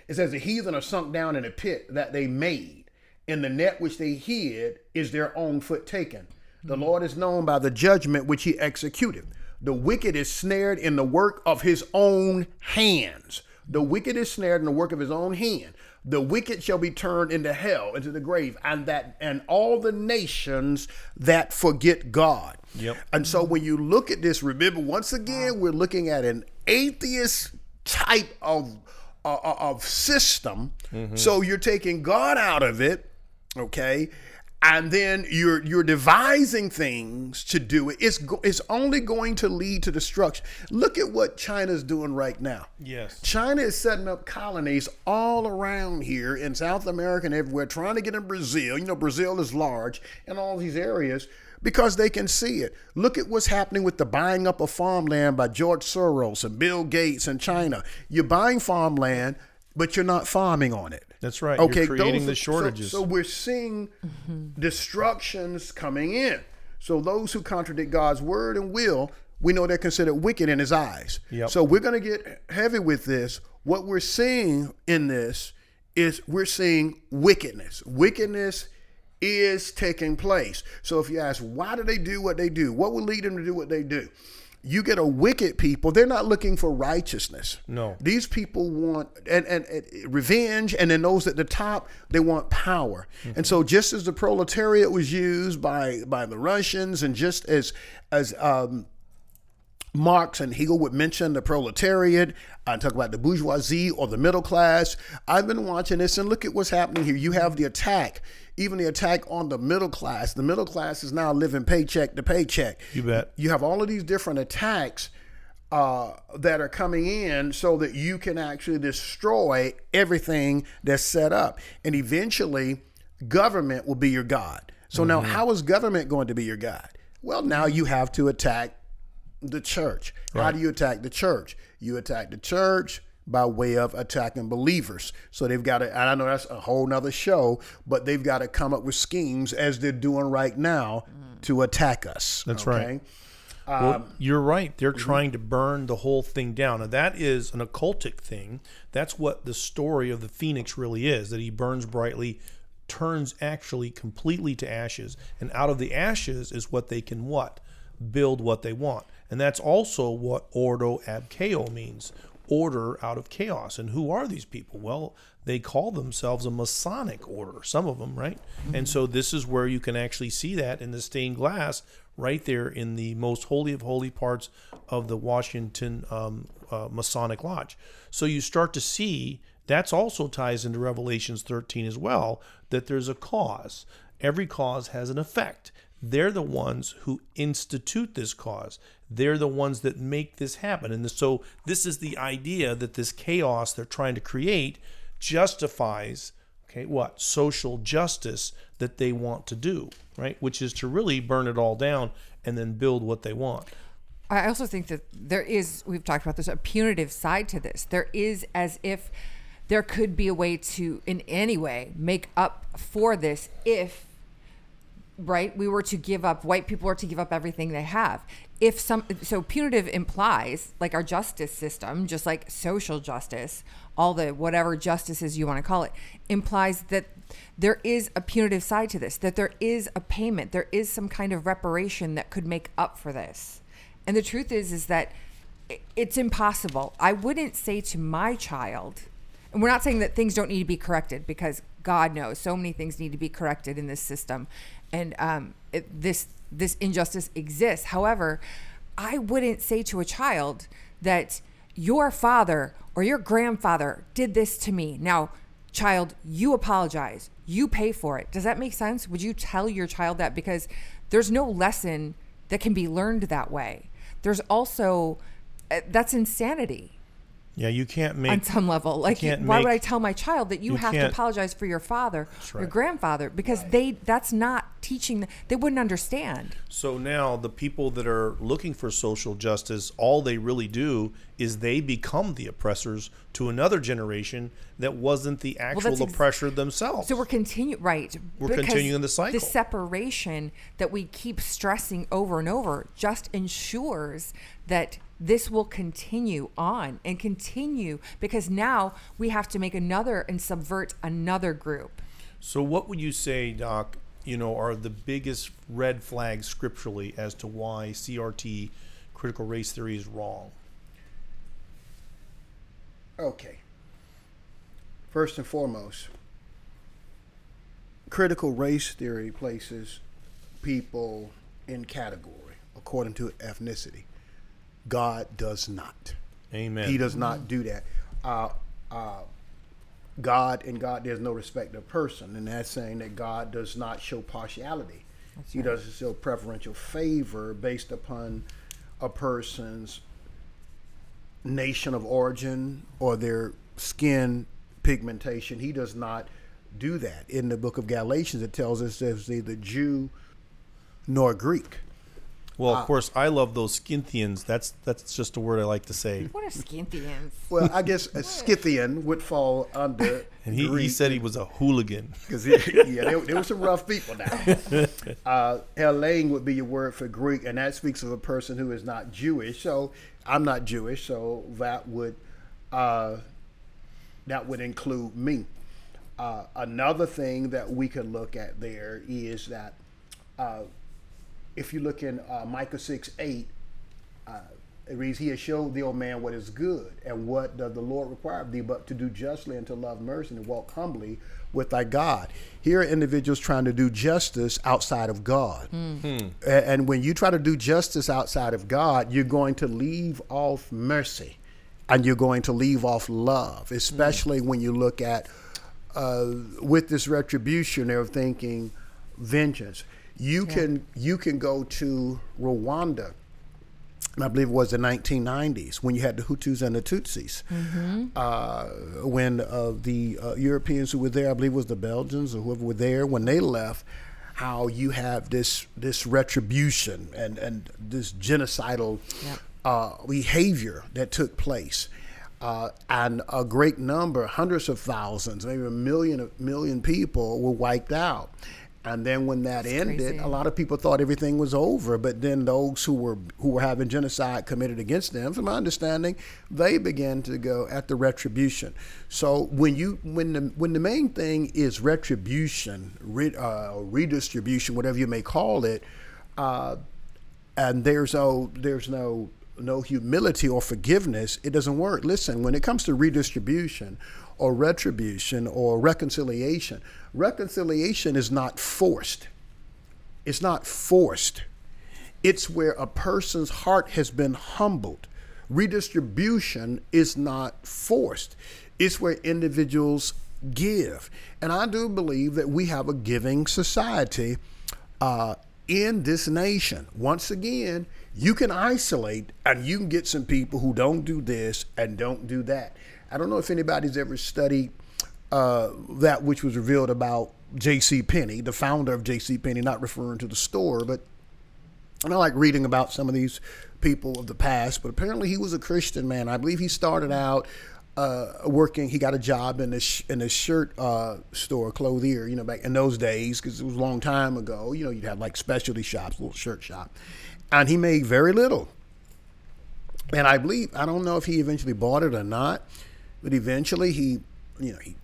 Speaker 3: It says, The heathen are sunk down in a pit that they made in the net which they hid is their own foot taken. The Lord is known by the judgment which he executed. The wicked is snared in the work of his own hands. The wicked is snared in the work of his own hand. The wicked shall be turned into hell, into the grave, and that and all the nations that forget God.
Speaker 2: Yep.
Speaker 3: And so when you look at this, remember once again, we're looking at an atheist type of uh, of system. Mm-hmm. So you're taking God out of it okay? And then you're you're devising things to do it. It's it's only going to lead to destruction. Look at what china's doing right now.
Speaker 2: Yes.
Speaker 3: China is setting up colonies all around here in south america and everywhere trying to get in brazil. You know brazil is large in all these areas because they can see it. Look at what's happening with the buying up of farmland by George Soros and Bill Gates and China. You're buying farmland, but you're not farming on it.
Speaker 2: That's right. Okay, You're creating those, the shortages.
Speaker 3: So, so we're seeing mm-hmm. destructions coming in. So those who contradict God's word and will, we know they're considered wicked in His eyes. Yep. So we're going to get heavy with this. What we're seeing in this is we're seeing wickedness. Wickedness is taking place. So if you ask, why do they do what they do? What would lead them to do what they do? You get a wicked people they're not looking for righteousness
Speaker 2: no
Speaker 3: these people want and, and, and revenge and then those at the top they want power mm-hmm. and so just as the proletariat was used by by the russians and just as as um, Marx and Hegel would mention the proletariat and talk about the bourgeoisie or the middle class. I've been watching this and look at what's happening here. You have the attack even the attack on the middle class. The middle class is now living paycheck to paycheck.
Speaker 2: You bet.
Speaker 3: You have all of these different attacks uh, that are coming in so that you can actually destroy everything that's set up. And eventually, government will be your God. So mm-hmm. now, how is government going to be your God? Well, now you have to attack the church. Right. How do you attack the church? You attack the church by way of attacking believers. So they've got to, I know that's a whole nother show, but they've got to come up with schemes as they're doing right now mm. to attack us.
Speaker 2: That's okay? right. Um, well, you're right. They're mm-hmm. trying to burn the whole thing down. And that is an occultic thing. That's what the story of the phoenix really is that he burns brightly, turns actually completely to ashes. And out of the ashes is what they can what? Build what they want. And that's also what ordo ab chaos means order out of chaos. And who are these people? Well, they call themselves a Masonic order, some of them, right? Mm-hmm. And so this is where you can actually see that in the stained glass right there in the most holy of holy parts of the Washington um, uh, Masonic Lodge. So you start to see that's also ties into Revelations 13 as well that there's a cause. Every cause has an effect. They're the ones who institute this cause. They're the ones that make this happen. And so this is the idea that this chaos they're trying to create justifies okay, what? Social justice that they want to do, right? Which is to really burn it all down and then build what they want.
Speaker 1: I also think that there is, we've talked about this, a punitive side to this. There is as if there could be a way to, in any way, make up for this if right we were to give up white people were to give up everything they have. If some so punitive implies like our justice system just like social justice all the whatever justices you want to call it implies that there is a punitive side to this that there is a payment there is some kind of reparation that could make up for this. And the truth is is that it's impossible. I wouldn't say to my child and we're not saying that things don't need to be corrected because God knows so many things need to be corrected in this system and um, it, this this injustice exists. However, I wouldn't say to a child that your father or your grandfather did this to me. Now, child, you apologize. You pay for it. Does that make sense? Would you tell your child that? Because there's no lesson that can be learned that way. There's also, uh, that's insanity
Speaker 2: Yeah, you can't make
Speaker 1: on some level. Like, why would I tell my child that you,
Speaker 2: you
Speaker 1: have to apologize for your father, your grandfather, because they that's not teaching. Them. They wouldn't understand.
Speaker 2: So now the people that are looking for social justice, all they really do is they become the oppressors to another generation that wasn't the actual
Speaker 1: that's ex-
Speaker 2: oppressor themselves.
Speaker 1: So we're continue right.
Speaker 2: We're continuing the cycle.
Speaker 1: The separation that we keep stressing over and over just ensures that this will continue on and continue because now we have to make another and subvert another group.
Speaker 2: So what would you say, Doc, you know, are the biggest red flags scripturally as to why CRT critical race theory is wrong?
Speaker 3: Okay. First and foremost, critical race theory places people in category according to ethnicity. God does not.
Speaker 2: Amen.
Speaker 3: He does not do that. Uh, uh, God and God, there's no respect of person, and that's saying that God does not show partiality. he doesn't show preferential favor based upon a person's nation of origin or their skin pigmentation. He does not do that. In the book of Galatians, it tells us there's neither Jew nor Greek.
Speaker 2: Well,
Speaker 1: Uh,
Speaker 2: of course, I love those Scythians. That's that's just a word I like to say.
Speaker 1: What are Scythians?
Speaker 3: Well, I guess a Scythian would fall under. [LAUGHS]
Speaker 2: And he, he said he was a hooligan. [LAUGHS]
Speaker 3: Because yeah, there, there were some rough people now. [LAUGHS] Uh, Hellene would be your word for Greek, and that speaks of a person who is not Jewish. So I'm not Jewish, so that would uh, that would include me. Uh, another thing that we could look at there is that uh, if you look in uh, Micah 6 8, uh, it reads, He has showed thee, O man, what is good, and what does the Lord require of thee but to do justly and to love mercy and to walk humbly with thy God. Here are individuals trying to do justice outside of God. A- And when you try to do justice outside of God, you're going to leave off mercy and you're going to leave off love, especially when you look at uh, with this retribution, they're thinking vengeance. You can you can go to Rwanda, and I believe it was the 1990s when you had the Hutus and the Tutsis. Uh, when uh, the uh, Europeans who were there, I believe it was the Belgians or whoever were there, when they left, how you have this this retribution and and this genocidal
Speaker 1: Yep.
Speaker 3: uh, behavior that took place. Uh, and a great number, hundreds of thousands, maybe a million a million people were wiped out. And then when that ended,
Speaker 1: crazy.
Speaker 3: a lot of people thought everything was over. But then those who were who were having genocide committed against them, from my understanding, they began to go at the retribution. So when you when the when the main thing is retribution, re, uh, redistribution, whatever you may call it, uh, and there's no there's no no humility or forgiveness, it doesn't work. Listen, when it comes to redistribution or retribution or reconciliation, reconciliation is not forced. It's not forced. It's where a person's heart has been humbled. Redistribution is not forced. It's where individuals give. And I do believe that we have a giving society uh, in this nation. Once again, you can isolate and you can get some people who don't do this and don't do that. I don't know if anybody's ever studied uh, that which was revealed about J.C. Penney, the founder of J.C. Penney, not referring to the store, but and I like reading about some of these people of the past, but apparently he was a Christian man. I believe he started out uh, working. He got a job in a sh- in a shirt uh, store, clothier. You know, back in those days, because it was a long time ago. You know, you'd have like specialty shops, little shirt shop, and he made very little. And I believe I don't know if he eventually bought it or not, but eventually he, you know, he,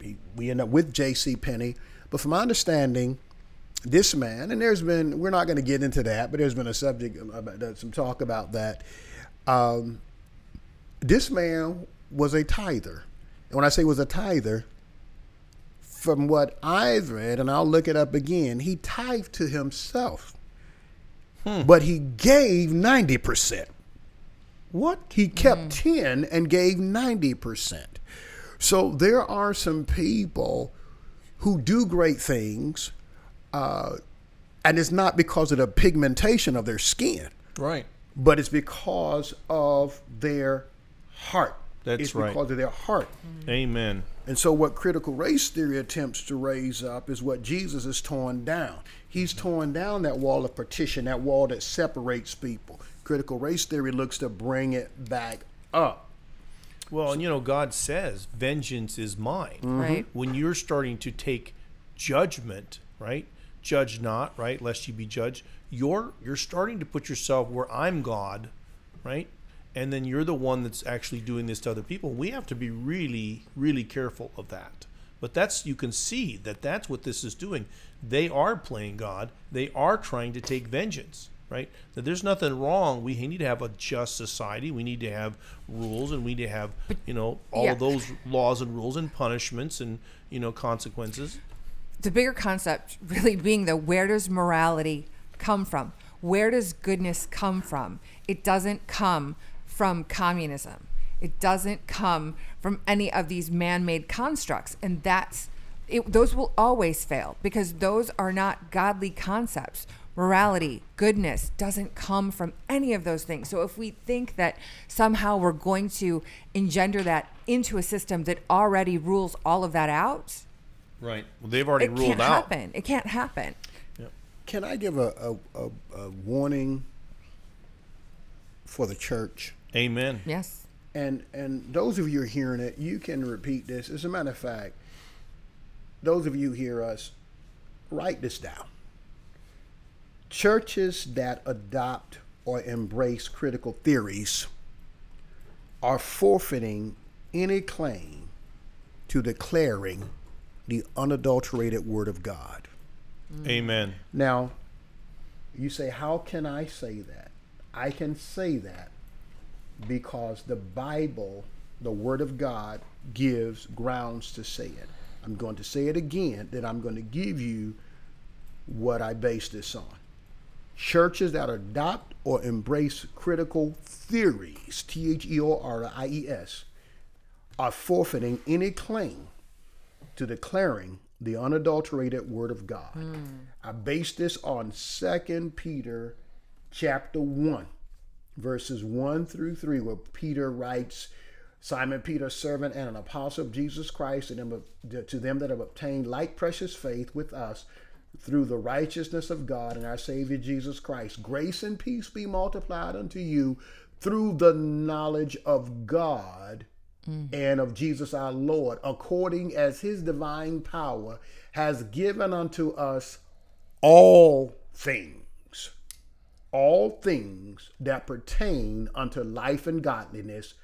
Speaker 3: he we end up with J.C. Penney. But from my understanding, this man, and there's been, we're not going to get into that, but there's been a subject, about, some talk about that. Um, this man was a tither. And when I say was a tither, from what I've read, and I'll look it up again, he tithed to himself, but he gave 90%. What? He kept mm. 10 and gave 90%. So there are some people who do great things, uh, and it's not because of the pigmentation of their skin,
Speaker 2: Right.
Speaker 3: but it's because of their heart.
Speaker 2: That's
Speaker 3: it's
Speaker 2: right.
Speaker 3: because of their heart. Mm-hmm.
Speaker 2: Amen.
Speaker 3: And so, what critical race theory attempts to raise up is what Jesus has torn down. He's mm-hmm. torn down that wall of partition, that wall that separates people. Critical race theory looks to bring it back up.
Speaker 2: Well, and you know, God says, "Vengeance is mine." Mm-hmm.
Speaker 1: Right.
Speaker 2: When you're starting to take judgment, right? Judge not, right? Lest you be judged. You're you're starting to put yourself where I'm God, right? And then you're the one that's actually doing this to other people. We have to be really, really careful of that. But that's you can see that that's what this is doing. They are playing God. They are trying to take vengeance, right? That there's nothing wrong. We need to have a just society. We need to have rules, and we need to have you know all
Speaker 1: yeah.
Speaker 2: those laws and rules and punishments and you know consequences.
Speaker 1: the bigger concept really being the where does morality come from? Where does goodness come from? It doesn't come from communism. It doesn't come from any of these man-made constructs, and that's it, those will always fail because those are not godly concepts. Morality, goodness doesn't come from any of those things. So if we think that somehow we're going to engender that into a system that already rules all of that out,
Speaker 2: Right. Well, they've already ruled out.
Speaker 1: it
Speaker 2: ruled
Speaker 1: can't
Speaker 2: out.
Speaker 1: happen. It can't happen.
Speaker 3: Can I give a, a, a, a warning for the church?
Speaker 2: Amen.
Speaker 1: Yes.
Speaker 3: And and those of you who are hearing it, you can repeat this. As a matter of fact, those of you who hear us, write this down. Churches that adopt or embrace critical theories are forfeiting any claim to declaring the unadulterated word of God. Mm.
Speaker 2: Amen.
Speaker 3: Now, you say, How can I say that? I can say that because the Bible, the Word of God, gives grounds to say it. I'm going to say it again, then I'm going to give you what I base this on. Churches that adopt or embrace critical theories, T H E O R I E S, are forfeiting any claim to declaring the unadulterated word of God. Hmm. I base this on 2 Peter chapter 1, verses 1 through 3, where Peter writes, Simon Peter, servant and an apostle of Jesus Christ, and to them that have obtained like precious faith with us through the righteousness of God and our Savior Jesus Christ. Grace and peace be multiplied unto you through the knowledge of God and of Jesus our Lord, according as his divine power has given unto us all things, all things that pertain unto life and godliness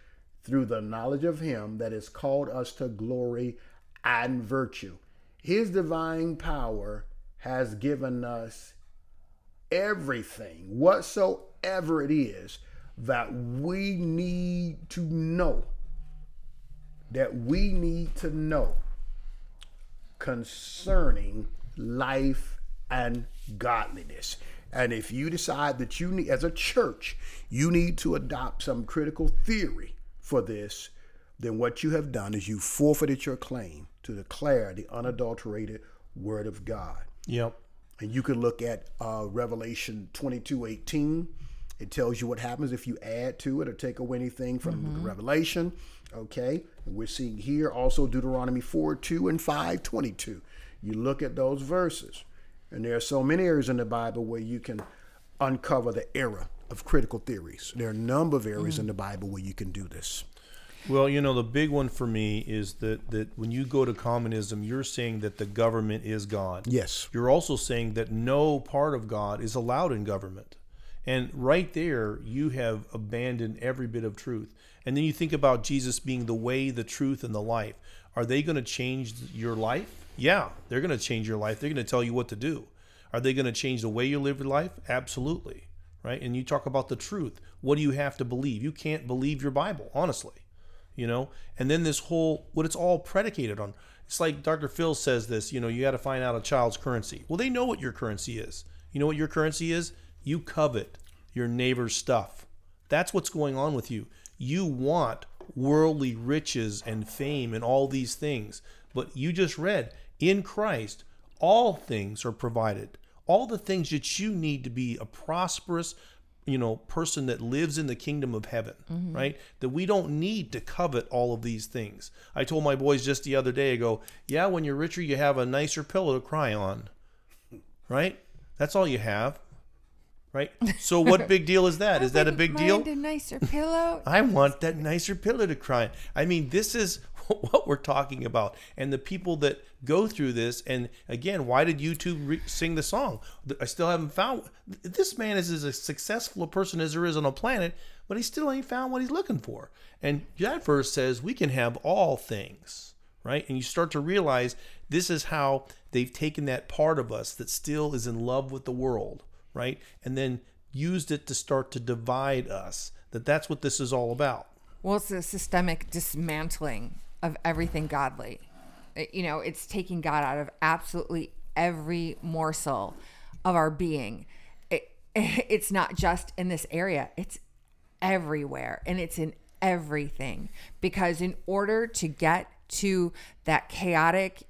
Speaker 3: through the knowledge of him that has called us to glory and virtue. His divine power has given us everything, whatsoever it is, that we need to know that we need to know concerning life and godliness. And if you decide that you need, as a church, you need to adopt some critical theory for this, then what you have done is you forfeited your claim to declare the unadulterated word of God.
Speaker 2: Yep.
Speaker 3: And you can look at uh, Revelation 22 18. It tells you what happens if you add to it or take away anything from Revelation. Okay. And we're seeing here also Deuteronomy 4 2 and 5 22. You look at those verses, and there are so many areas in the Bible where you can uncover the error of critical theories. There are a number of areas in the Bible where you can do this.
Speaker 2: Well, you know, the big one for me is that, that when you go to communism, you're saying that the government is God.
Speaker 3: Yes.
Speaker 2: You're also saying that no part of God is allowed in government. And right there, you have abandoned every bit of truth. And then you think about Jesus being the way, the truth, and the life. Are they going to change your life? Yeah, they're going to change your life. They're going to tell you what to do. Are they going to change the way you live your life? Absolutely. Right? And you talk about the truth. What do you have to believe? You can't believe your Bible, honestly you know and then this whole what it's all predicated on it's like dr phil says this you know you got to find out a child's currency well they know what your currency is you know what your currency is you covet your neighbor's stuff That's what's going on with you. You want worldly riches and fame and all these things. But you just read in Christ, all things are provided. All the things that you need to be a prosperous, you know, person that lives in the kingdom of heaven, mm-hmm. right? That we don't need to covet all of these things. I told my boys just the other day, I go, yeah, when you're richer, you have a nicer pillow to cry on, [LAUGHS] right? That's all you have, right? So what [LAUGHS] big deal is that? Is that a big deal?
Speaker 1: A nicer pillow. [LAUGHS]
Speaker 2: I want that nicer pillow to cry. on. I mean, this is [LAUGHS] what we're talking about, and the people that go through this. And again, why did U2 re- sing the song? I still haven't found. This man is as successful a person as there is on a planet, but he still ain't found what he's looking for. And that verse says we can have all things, right? And you start to realize this is how they've taken that part of us that still is in love with the world, right? And then used it to start to divide us. That that's what this is all about.
Speaker 1: Well, it's a systemic dismantling of everything godly. You know, it's taking God out of absolutely every morsel of our being. It, [LAUGHS] it's not just in this area, it's everywhere and it's in everything. Because in order to get to that chaotic,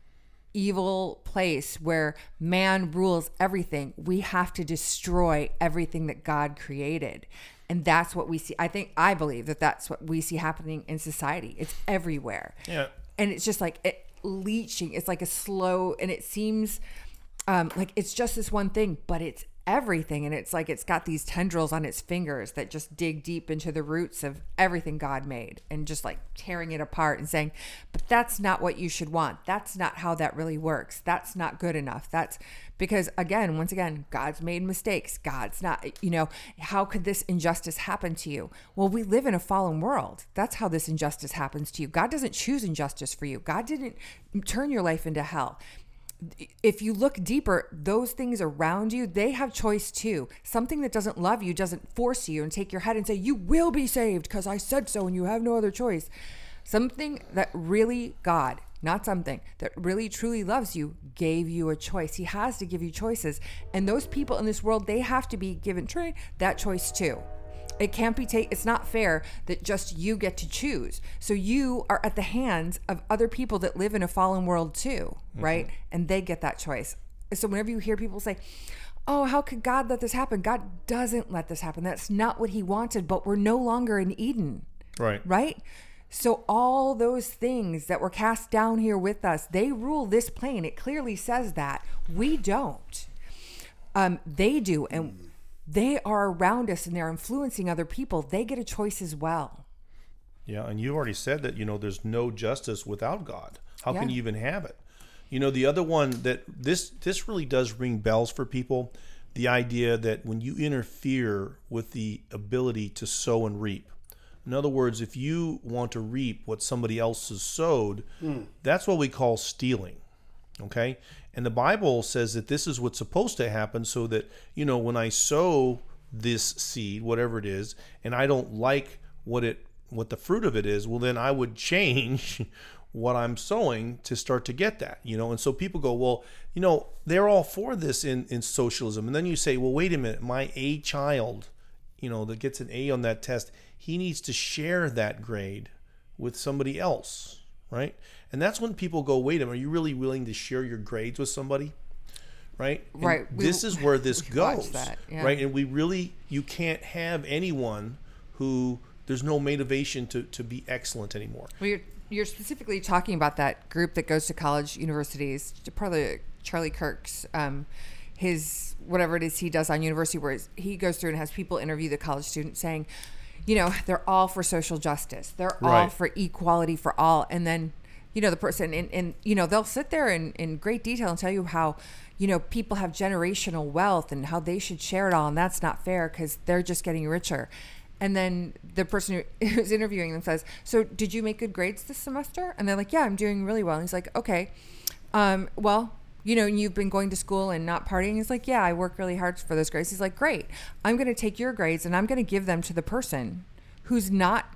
Speaker 1: evil place where man rules everything, we have to destroy everything that God created. And that's what we see. I think, I believe that that's what we see happening in society. It's everywhere.
Speaker 2: Yeah.
Speaker 1: And it's just like it leaching. It's like a slow, and it seems um, like it's just this one thing, but it's everything. And it's like it's got these tendrils on its fingers that just dig deep into the roots of everything God made and just like tearing it apart and saying, but that's not what you should want. That's not how that really works. That's not good enough. That's because, again, once again, God's made mistakes. God's not, you know, how could this injustice happen to you? Well, we live in a fallen world. That's how this injustice happens to you. God doesn't choose injustice for you, God didn't turn your life into hell if you look deeper, those things around you, they have choice too. Something that doesn't love you doesn't force you and take your head and say, You will be saved because I said so and you have no other choice. Something that really, God, not something that really truly loves you, gave you a choice. He has to give you choices. And those people in this world, they have to be given that choice too. It can't be taken. It's not fair that just you get to choose. So you are at the hands of other people that live in a fallen world too, right? And they get that choice. So whenever you hear people say, "Oh, how could God let this happen?" God doesn't let this happen. That's not what He wanted. But we're no longer in Eden,
Speaker 2: Right.
Speaker 1: right? So all those things that were cast down here with us, they rule this plane. It clearly says that we don't. Um, they do, and they are around us, and they're influencing other people. They get a choice as well.
Speaker 2: Yeah, and you already said that, you know, there's no justice without God. How can you even have it? You know, the other one that this this really does ring bells for people, the idea that when you interfere with the ability to sow and reap. In other words, if you want to reap what somebody else has sowed, hmm. that's what we call stealing. Okay? And the Bible says that this is what's supposed to happen so that, you know, when I sow this seed, whatever it is, and I don't like what it what the fruit of it is, well then I would [LAUGHS] change what I'm sowing to start to get that, you know. And so people go, well, you know, they're all for this in in socialism. And then you say, well, wait a minute, my A child, you know, that gets an A on that test, he needs to share that grade with somebody else, right? And that's when people go, wait a minute, are you really willing to share your grades with somebody? Right? And
Speaker 1: Right. We-
Speaker 2: this is where this [LAUGHS] goes.
Speaker 1: that, yeah.
Speaker 2: Right? And we really you can't have anyone who there's no motivation to, to be excellent anymore.
Speaker 1: Well, you're, you're specifically talking about that group that goes to college universities, probably Charlie Kirk's, um, his whatever it is he does on university, where he goes through and has people interview the college students saying, you know, they're all for social justice, they're all for equality for all, and then you know the person and, and you know they'll sit there in, in great detail and tell you how you know people have generational wealth and how they should share it all and that's not fair because they're just getting richer. And then the person [LAUGHS] who's interviewing them says so did you make good grades this semester? And they're like yeah i'm doing really well. And he's like okay um, well you know you've been going to school and not partying? He's like yeah i work really hard for those grades. He's like great i'm going to take your grades and i'm going to give them to the person who's not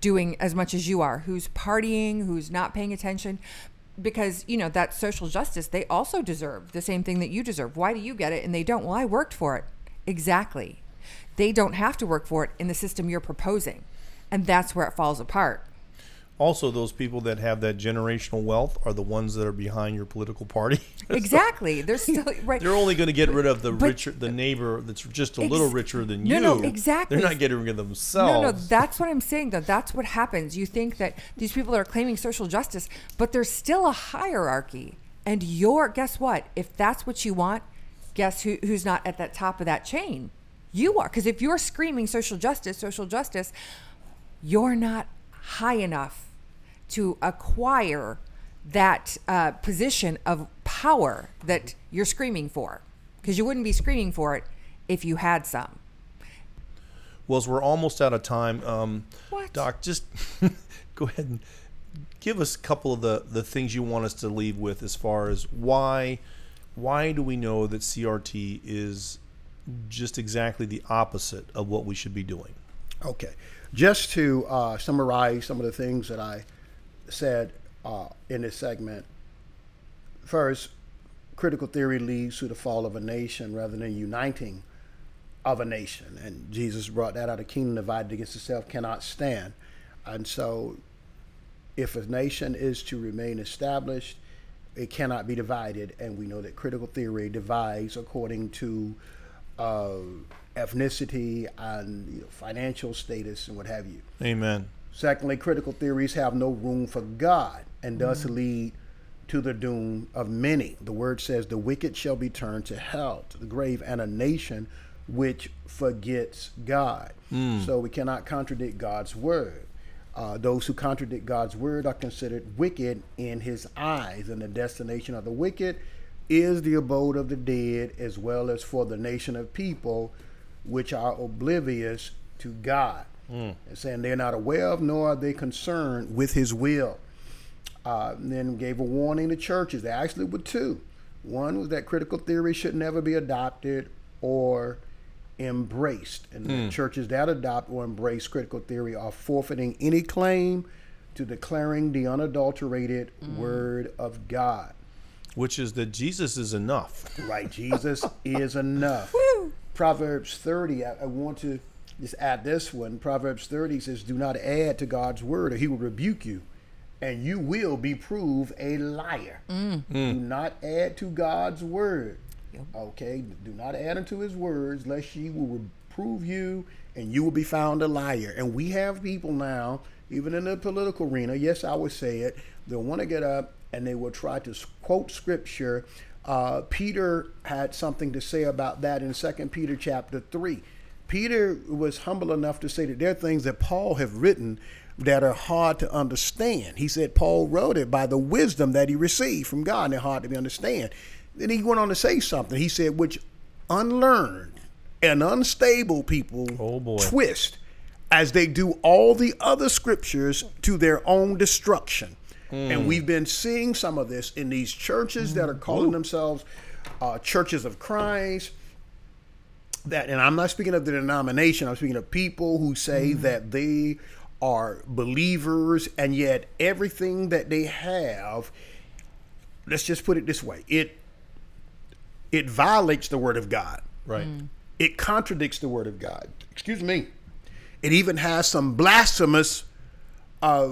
Speaker 1: doing as much as you are, who's partying, who's not paying attention. Because, you know, that social justice, they also deserve the same thing that you deserve. Why do you get it and they don't? Well, I worked for it. Exactly. they don't have to work for it in the system you're proposing. And that's where it falls apart.
Speaker 2: Also, those people that have that generational wealth are the ones that are behind your political party. [LAUGHS]
Speaker 1: Exactly. They're still [LAUGHS] right.
Speaker 2: They're only going to get rid of the
Speaker 1: But-
Speaker 2: richer, the neighbor that's just a
Speaker 1: Ex-
Speaker 2: little richer than
Speaker 1: No,
Speaker 2: you.
Speaker 1: no, exactly.
Speaker 2: They're not getting rid of themselves.
Speaker 1: No, no, that's what I'm saying though. That's what happens. You think that these people are claiming social justice, but there's still a hierarchy. And you're guess what? If that's what you want, guess who, who's not at that top of that chain? You are. Because if you're screaming social justice, social justice, you're not high enough to acquire that uh, position of power that you're screaming for. Because you wouldn't be screaming for it if you had some.
Speaker 2: Well, as we're almost out of time, um,
Speaker 1: What?
Speaker 2: Doc, just [LAUGHS] go ahead and give us a couple of the, the things you want us to leave with as far as why why do we know that CRT is just exactly the opposite of what we should be doing?
Speaker 3: Okay. Just to uh, summarize some of the things that I said uh, in this segment. First, critical theory leads to the fall of a nation rather than uniting of a nation. And Jesus brought that out. A kingdom divided against itself cannot stand. And so, if a nation is to remain established, it cannot be divided. And we know that critical theory divides according to uh, ethnicity and you know, financial status and what have you.
Speaker 2: Amen.
Speaker 3: Secondly, critical theories have no room for God and thus lead to the doom of many. The word says, The wicked shall be turned to hell, to the grave, and a nation which forgets God. So we cannot contradict God's word. Uh, those who contradict God's word are considered wicked in his eyes, and the destination of the wicked is the abode of the dead, as well as for the nation of people which are oblivious to God. Mm. And saying they're not aware of, nor are they concerned with his will. Uh, and then gave a warning to churches. There actually were two. One was that critical theory should never be adopted or embraced. And the mm. churches that adopt or embrace critical theory are forfeiting any claim to declaring the unadulterated mm. word of God.
Speaker 2: Which is that Jesus is enough.
Speaker 3: Right, Jesus [LAUGHS] is enough. Proverbs 30, I, I want to just add this one. Proverbs 30 says, Do not add to God's word, or he will rebuke you, and you will be proved a liar. Do not add to God's word. Okay, do not add unto his words, lest ye will reprove you, and you will be found a liar. And we have people now, even in the political arena, yes, I would say it, they'll want to get up and they will try to quote scripture. Uh, Peter had something to say about that in Second Peter chapter 3. Peter was humble enough to say that there are things that Paul have written that are hard to understand. He said Paul wrote it by the wisdom that he received from God, and they're hard to be understand. Then he went on to say something. He said, which unlearned and unstable people
Speaker 2: Oh,
Speaker 3: twist as they do all the other scriptures to their own destruction. And we've been seeing some of this in these churches that are calling themselves uh, churches of Christ. That, and I'm not speaking of the denomination. I'm speaking of people who say that they are believers, and yet everything that they have, let's just put it this way: it it violates the word of God
Speaker 2: Right.
Speaker 3: it contradicts the word of God. Excuse me. It even has some blasphemous uh,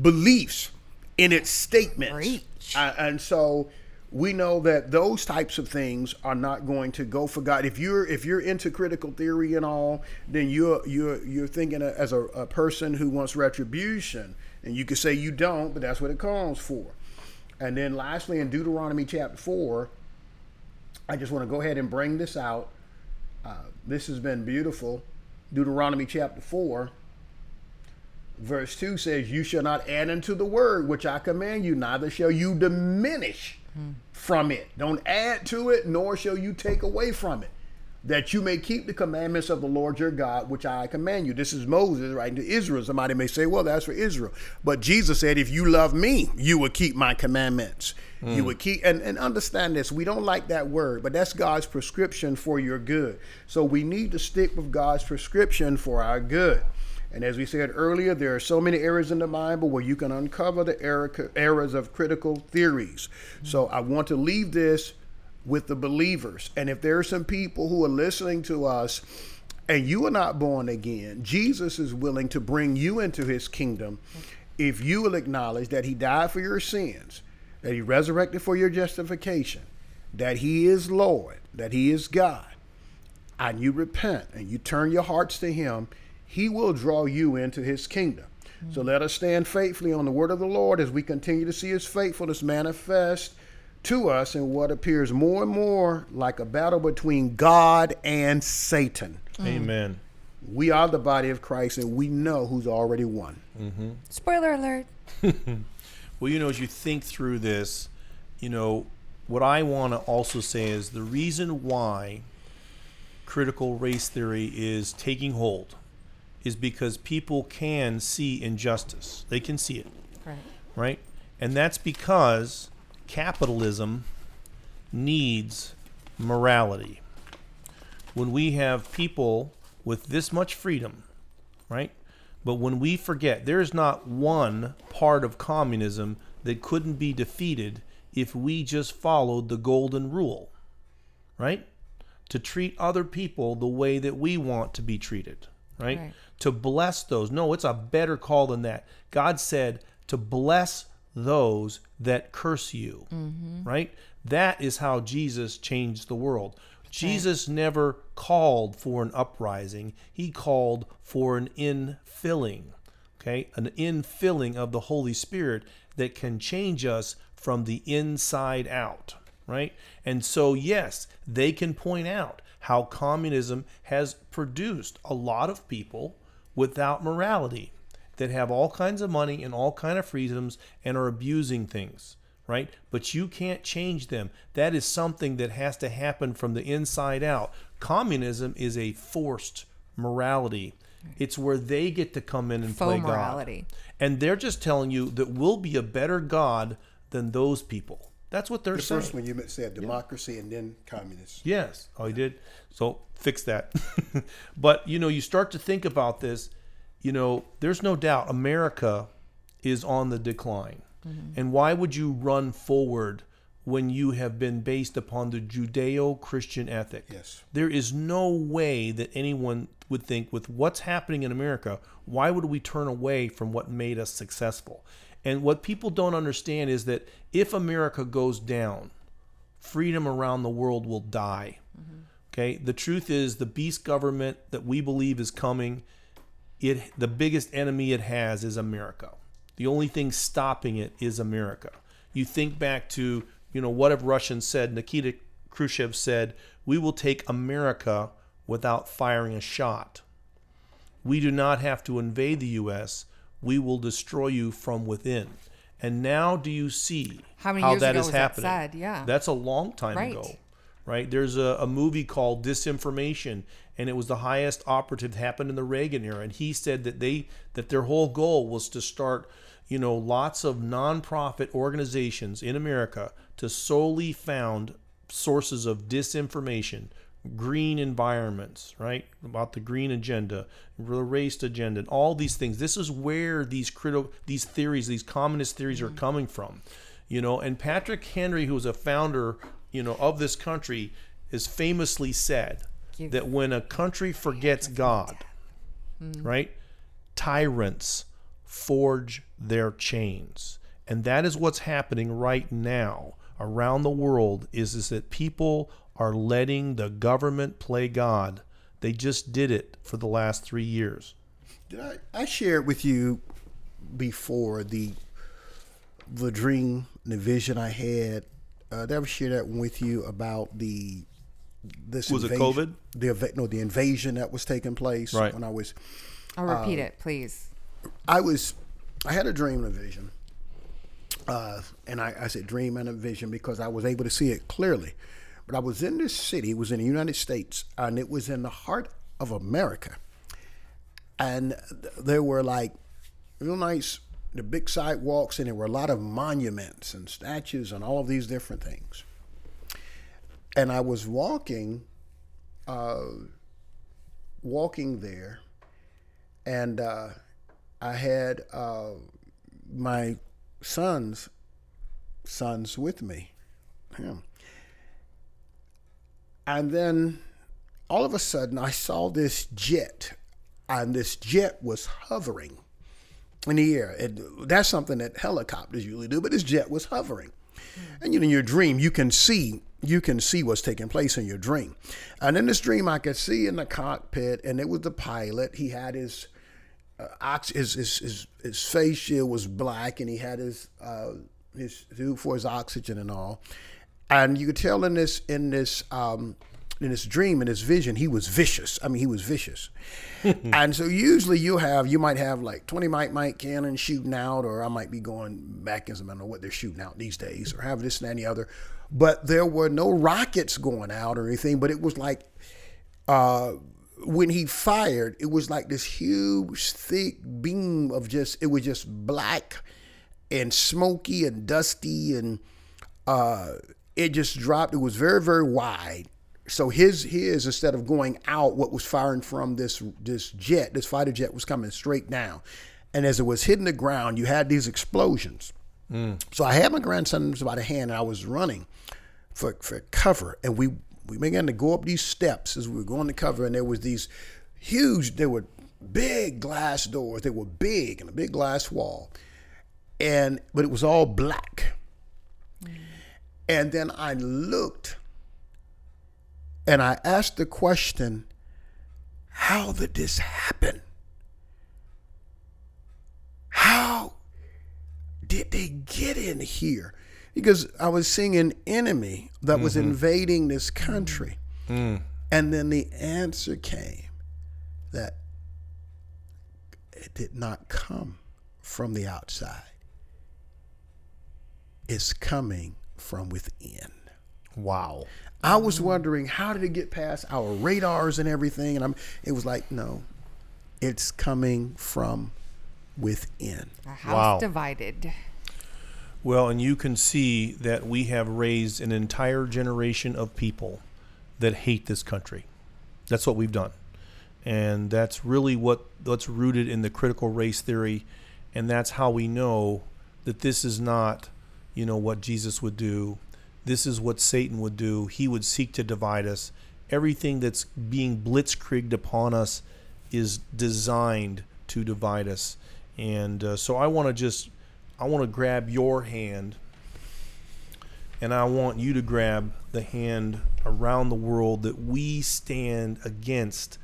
Speaker 3: beliefs in its statements.
Speaker 1: Preach.
Speaker 3: Uh, and so we know that those types of things are not going to go for God. If you're if you're into critical theory and all, then you're you're you're thinking as a, a person who wants retribution, and you could say you don't, but that's what it calls for. And then lastly, in Deuteronomy chapter four, I just want to go ahead and bring this out. Uh, this has been beautiful. Deuteronomy chapter 4, verse 2 says, You shall not add unto the word which I command you, neither shall you diminish from it. Don't add to it, nor shall you take away from it, that you may keep the commandments of the Lord your God, which I command you. This is Moses writing to Israel. Somebody may say, Well, that's for Israel. But Jesus said, If you love me, you will keep my commandments. Hmm. You would keep and, and understand this. We don't like that word, but that's God's prescription for your good. So we need to stick with God's prescription for our good. And as we said earlier, there are so many areas in the Bible where you can uncover the errors of critical theories. So I want to leave this with the believers. And if there are some people who are listening to us and you are not born again, Jesus is willing to bring you into his kingdom if you will acknowledge that he died for your sins, that he resurrected for your justification, that he is Lord, that he is God, and you repent and you turn your hearts to him, he will draw you into his kingdom. So let us stand faithfully on the word of the Lord as we continue to see his faithfulness manifest to us in what appears more and more like a battle between God and Satan.
Speaker 2: Amen.
Speaker 3: We are the body of Christ and we know who's already won. Mm-hmm.
Speaker 1: Spoiler alert. [LAUGHS]
Speaker 2: Well, you know, as you think through this, you know, what I want to also say is the reason why critical race theory is taking hold is because people can see injustice. They can see it,
Speaker 1: Right.
Speaker 2: right? And that's because capitalism needs morality. When we have people with this much freedom, right? But when we forget, there's not one part of communism that couldn't be defeated if we just followed the golden rule, right? To treat other people the way that we want to be treated, right?
Speaker 1: Right.
Speaker 2: To bless those. No, it's a better call than that. God said to bless those that curse you, mm-hmm. right? That is how Jesus changed the world. Jesus never called for an uprising, he called for an infilling, okay? An infilling of the Holy Spirit that can change us from the inside out, right? And so, yes, they can point out how communism has produced a lot of people without morality that have all kinds of money and all kind of freedoms and are abusing things right? But you can't change them. That is something that has to happen from the inside out. Communism is a forced morality. It's where they get to come in and
Speaker 1: Faux
Speaker 2: play
Speaker 1: morality.
Speaker 2: god and they're just telling you that we'll be a better god than those people that's what they're
Speaker 3: The
Speaker 2: saying
Speaker 3: first one you said democracy and then communists.
Speaker 2: Yes. Oh, he did. So fix that. [LAUGHS] but you know, you start to think about this. You know, there's no doubt America is on the decline. Mm-hmm. And why would you run forward when you have been based upon the Judeo-Christian ethic?
Speaker 3: Yes.
Speaker 2: There is no way that anyone would think with what's happening in America, why would we turn away from what made us successful? And what people don't understand is that if America goes down, freedom around the world will die. Mm-hmm. Okay? The truth is the beast government that we believe is coming, it the biggest enemy it has is America. The only thing stopping it is America. You think back to, you know, what have Russians said? Nikita Khrushchev said, "We will take America without firing a shot." We do not have to invade the US. We will destroy you from within. And now do you see
Speaker 1: How many years
Speaker 2: that is
Speaker 1: that
Speaker 2: happening?
Speaker 1: said? Yeah.
Speaker 2: That's a long time
Speaker 1: Right.
Speaker 2: ago. Right? There's a, a movie called Disinformation, and it was the highest operative that happened in the Reagan era. And he said that they that their whole goal was to start, you know, lots of nonprofit organizations in America to solely found sources of disinformation, green environments, right? About the green agenda, the race agenda, and all these things. This is where these critical these theories, these communist theories are coming from. You know, and Patrick Henry, who was a founder, you know, of this country, is famously said
Speaker 1: Give-
Speaker 2: that when a country forgets God, right? Tyrants forge their chains. And that is what's happening right now around the world is, is that people are letting the government play God. They just did it for the last three years.
Speaker 3: Did I, I shared with you before the the dream, the vision I had. Uh, did I ever share that with you about the this
Speaker 2: Was it
Speaker 3: invasion-
Speaker 2: COVID?
Speaker 3: The eva- no, the invasion that was taking place
Speaker 2: Right.
Speaker 3: when I was
Speaker 1: I'll
Speaker 2: Um,
Speaker 1: repeat it, please.
Speaker 3: I was, I had a dream and a vision. Uh, and I, I said dream and a vision because I was able to see it clearly. But I was in this city, it was in the United States, and it was in the heart of America. And there were like real nice, the big sidewalks, and there were a lot of monuments and statues and all of these different things. And I was walking, uh, walking there, and uh, I had uh, my son's sons with me. Him. And then all of a sudden I saw this jet, and this jet was hovering in the air. And that's something that helicopters usually do, but this jet was hovering. And you know, in your dream, you can see you can see what's taking place in your dream. And in this dream, I could see in the cockpit, and it was the pilot. He had his uh, ox- his, his his his face shield was black, and he had his uh, his for his oxygen and all. And you could tell in this in this um, in his dream, in his vision, he was vicious. I mean, he was vicious. [LAUGHS] and so usually you have, you might have like 20 Mike Mike cannons shooting out, or I might be going back in some, I don't know what they're shooting out these days, or have this and any other. But there were no rockets going out or anything, but it was like, uh, when he fired, it was like this huge, thick beam of just, it was just black and smoky and dusty and, uh, it just dropped. It was very, very wide so his his instead of going out, what was firing from this this jet, this fighter jet was coming straight down, and as it was hitting the ground, you had these explosions. Mm. So I had my grandson by the hand, and I was running for for cover, and we we began to go up these steps as we were going to cover, and there was these huge, there were big glass doors, they were big and a big glass wall, and but it was all black. And then I looked and I asked the question, how did this happen? How did they get in here? Because I was seeing an enemy that mm-hmm. was invading this country. Mm. And then the answer came that it did not come from the outside, it's coming from within.
Speaker 2: Wow.
Speaker 3: I was wondering how did it get past our radars and everything, and I'm. It was like no, it's coming from within.
Speaker 1: A house wow. divided.
Speaker 2: Well, and you can see that we have raised an entire generation of people that hate this country. That's what we've done. And that's really what what's rooted in the critical race theory and that's how we know that this is not, you know, what Jesus would do this is what Satan would do. He would seek to divide us. Everything that's being blitzkrieged upon us is designed to divide us. And uh, so I want to just, I want to grab your hand and I want you to grab the hand around the world that we stand against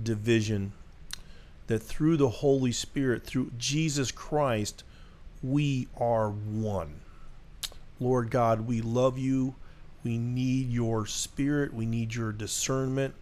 Speaker 2: division. That through the Holy Spirit, through Jesus Christ, we are one. Lord God, we love you. We need your spirit. We need your discernment.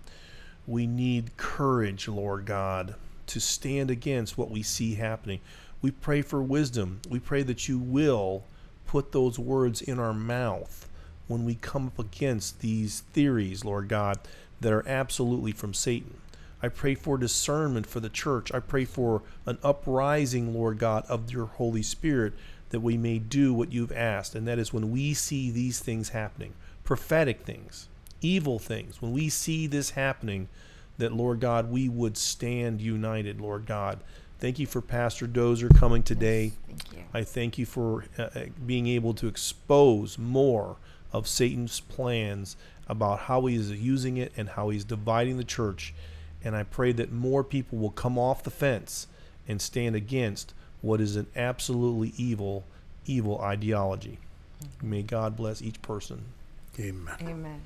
Speaker 2: We need courage, Lord God, to stand against what we see happening. We pray for wisdom. We pray that you will put those words in our mouth when we come up against these theories, Lord God, that are absolutely from Satan. I pray for discernment for the church. I pray for an uprising, Lord God, of your Holy Spirit that we may do what you've asked. And that is when we see these things happening, prophetic things, evil things, when we see this happening, that, Lord God, we would stand united, Lord God. Thank you for Pastor Dozier coming today.
Speaker 1: Yes, thank
Speaker 2: I thank you for uh, uh, being able to expose more of Satan's plans about how he is using it and how he's dividing the church. And I pray that more people will come off the fence and stand against what is an absolutely evil, evil ideology. May God bless each person.
Speaker 3: Amen.
Speaker 1: Amen.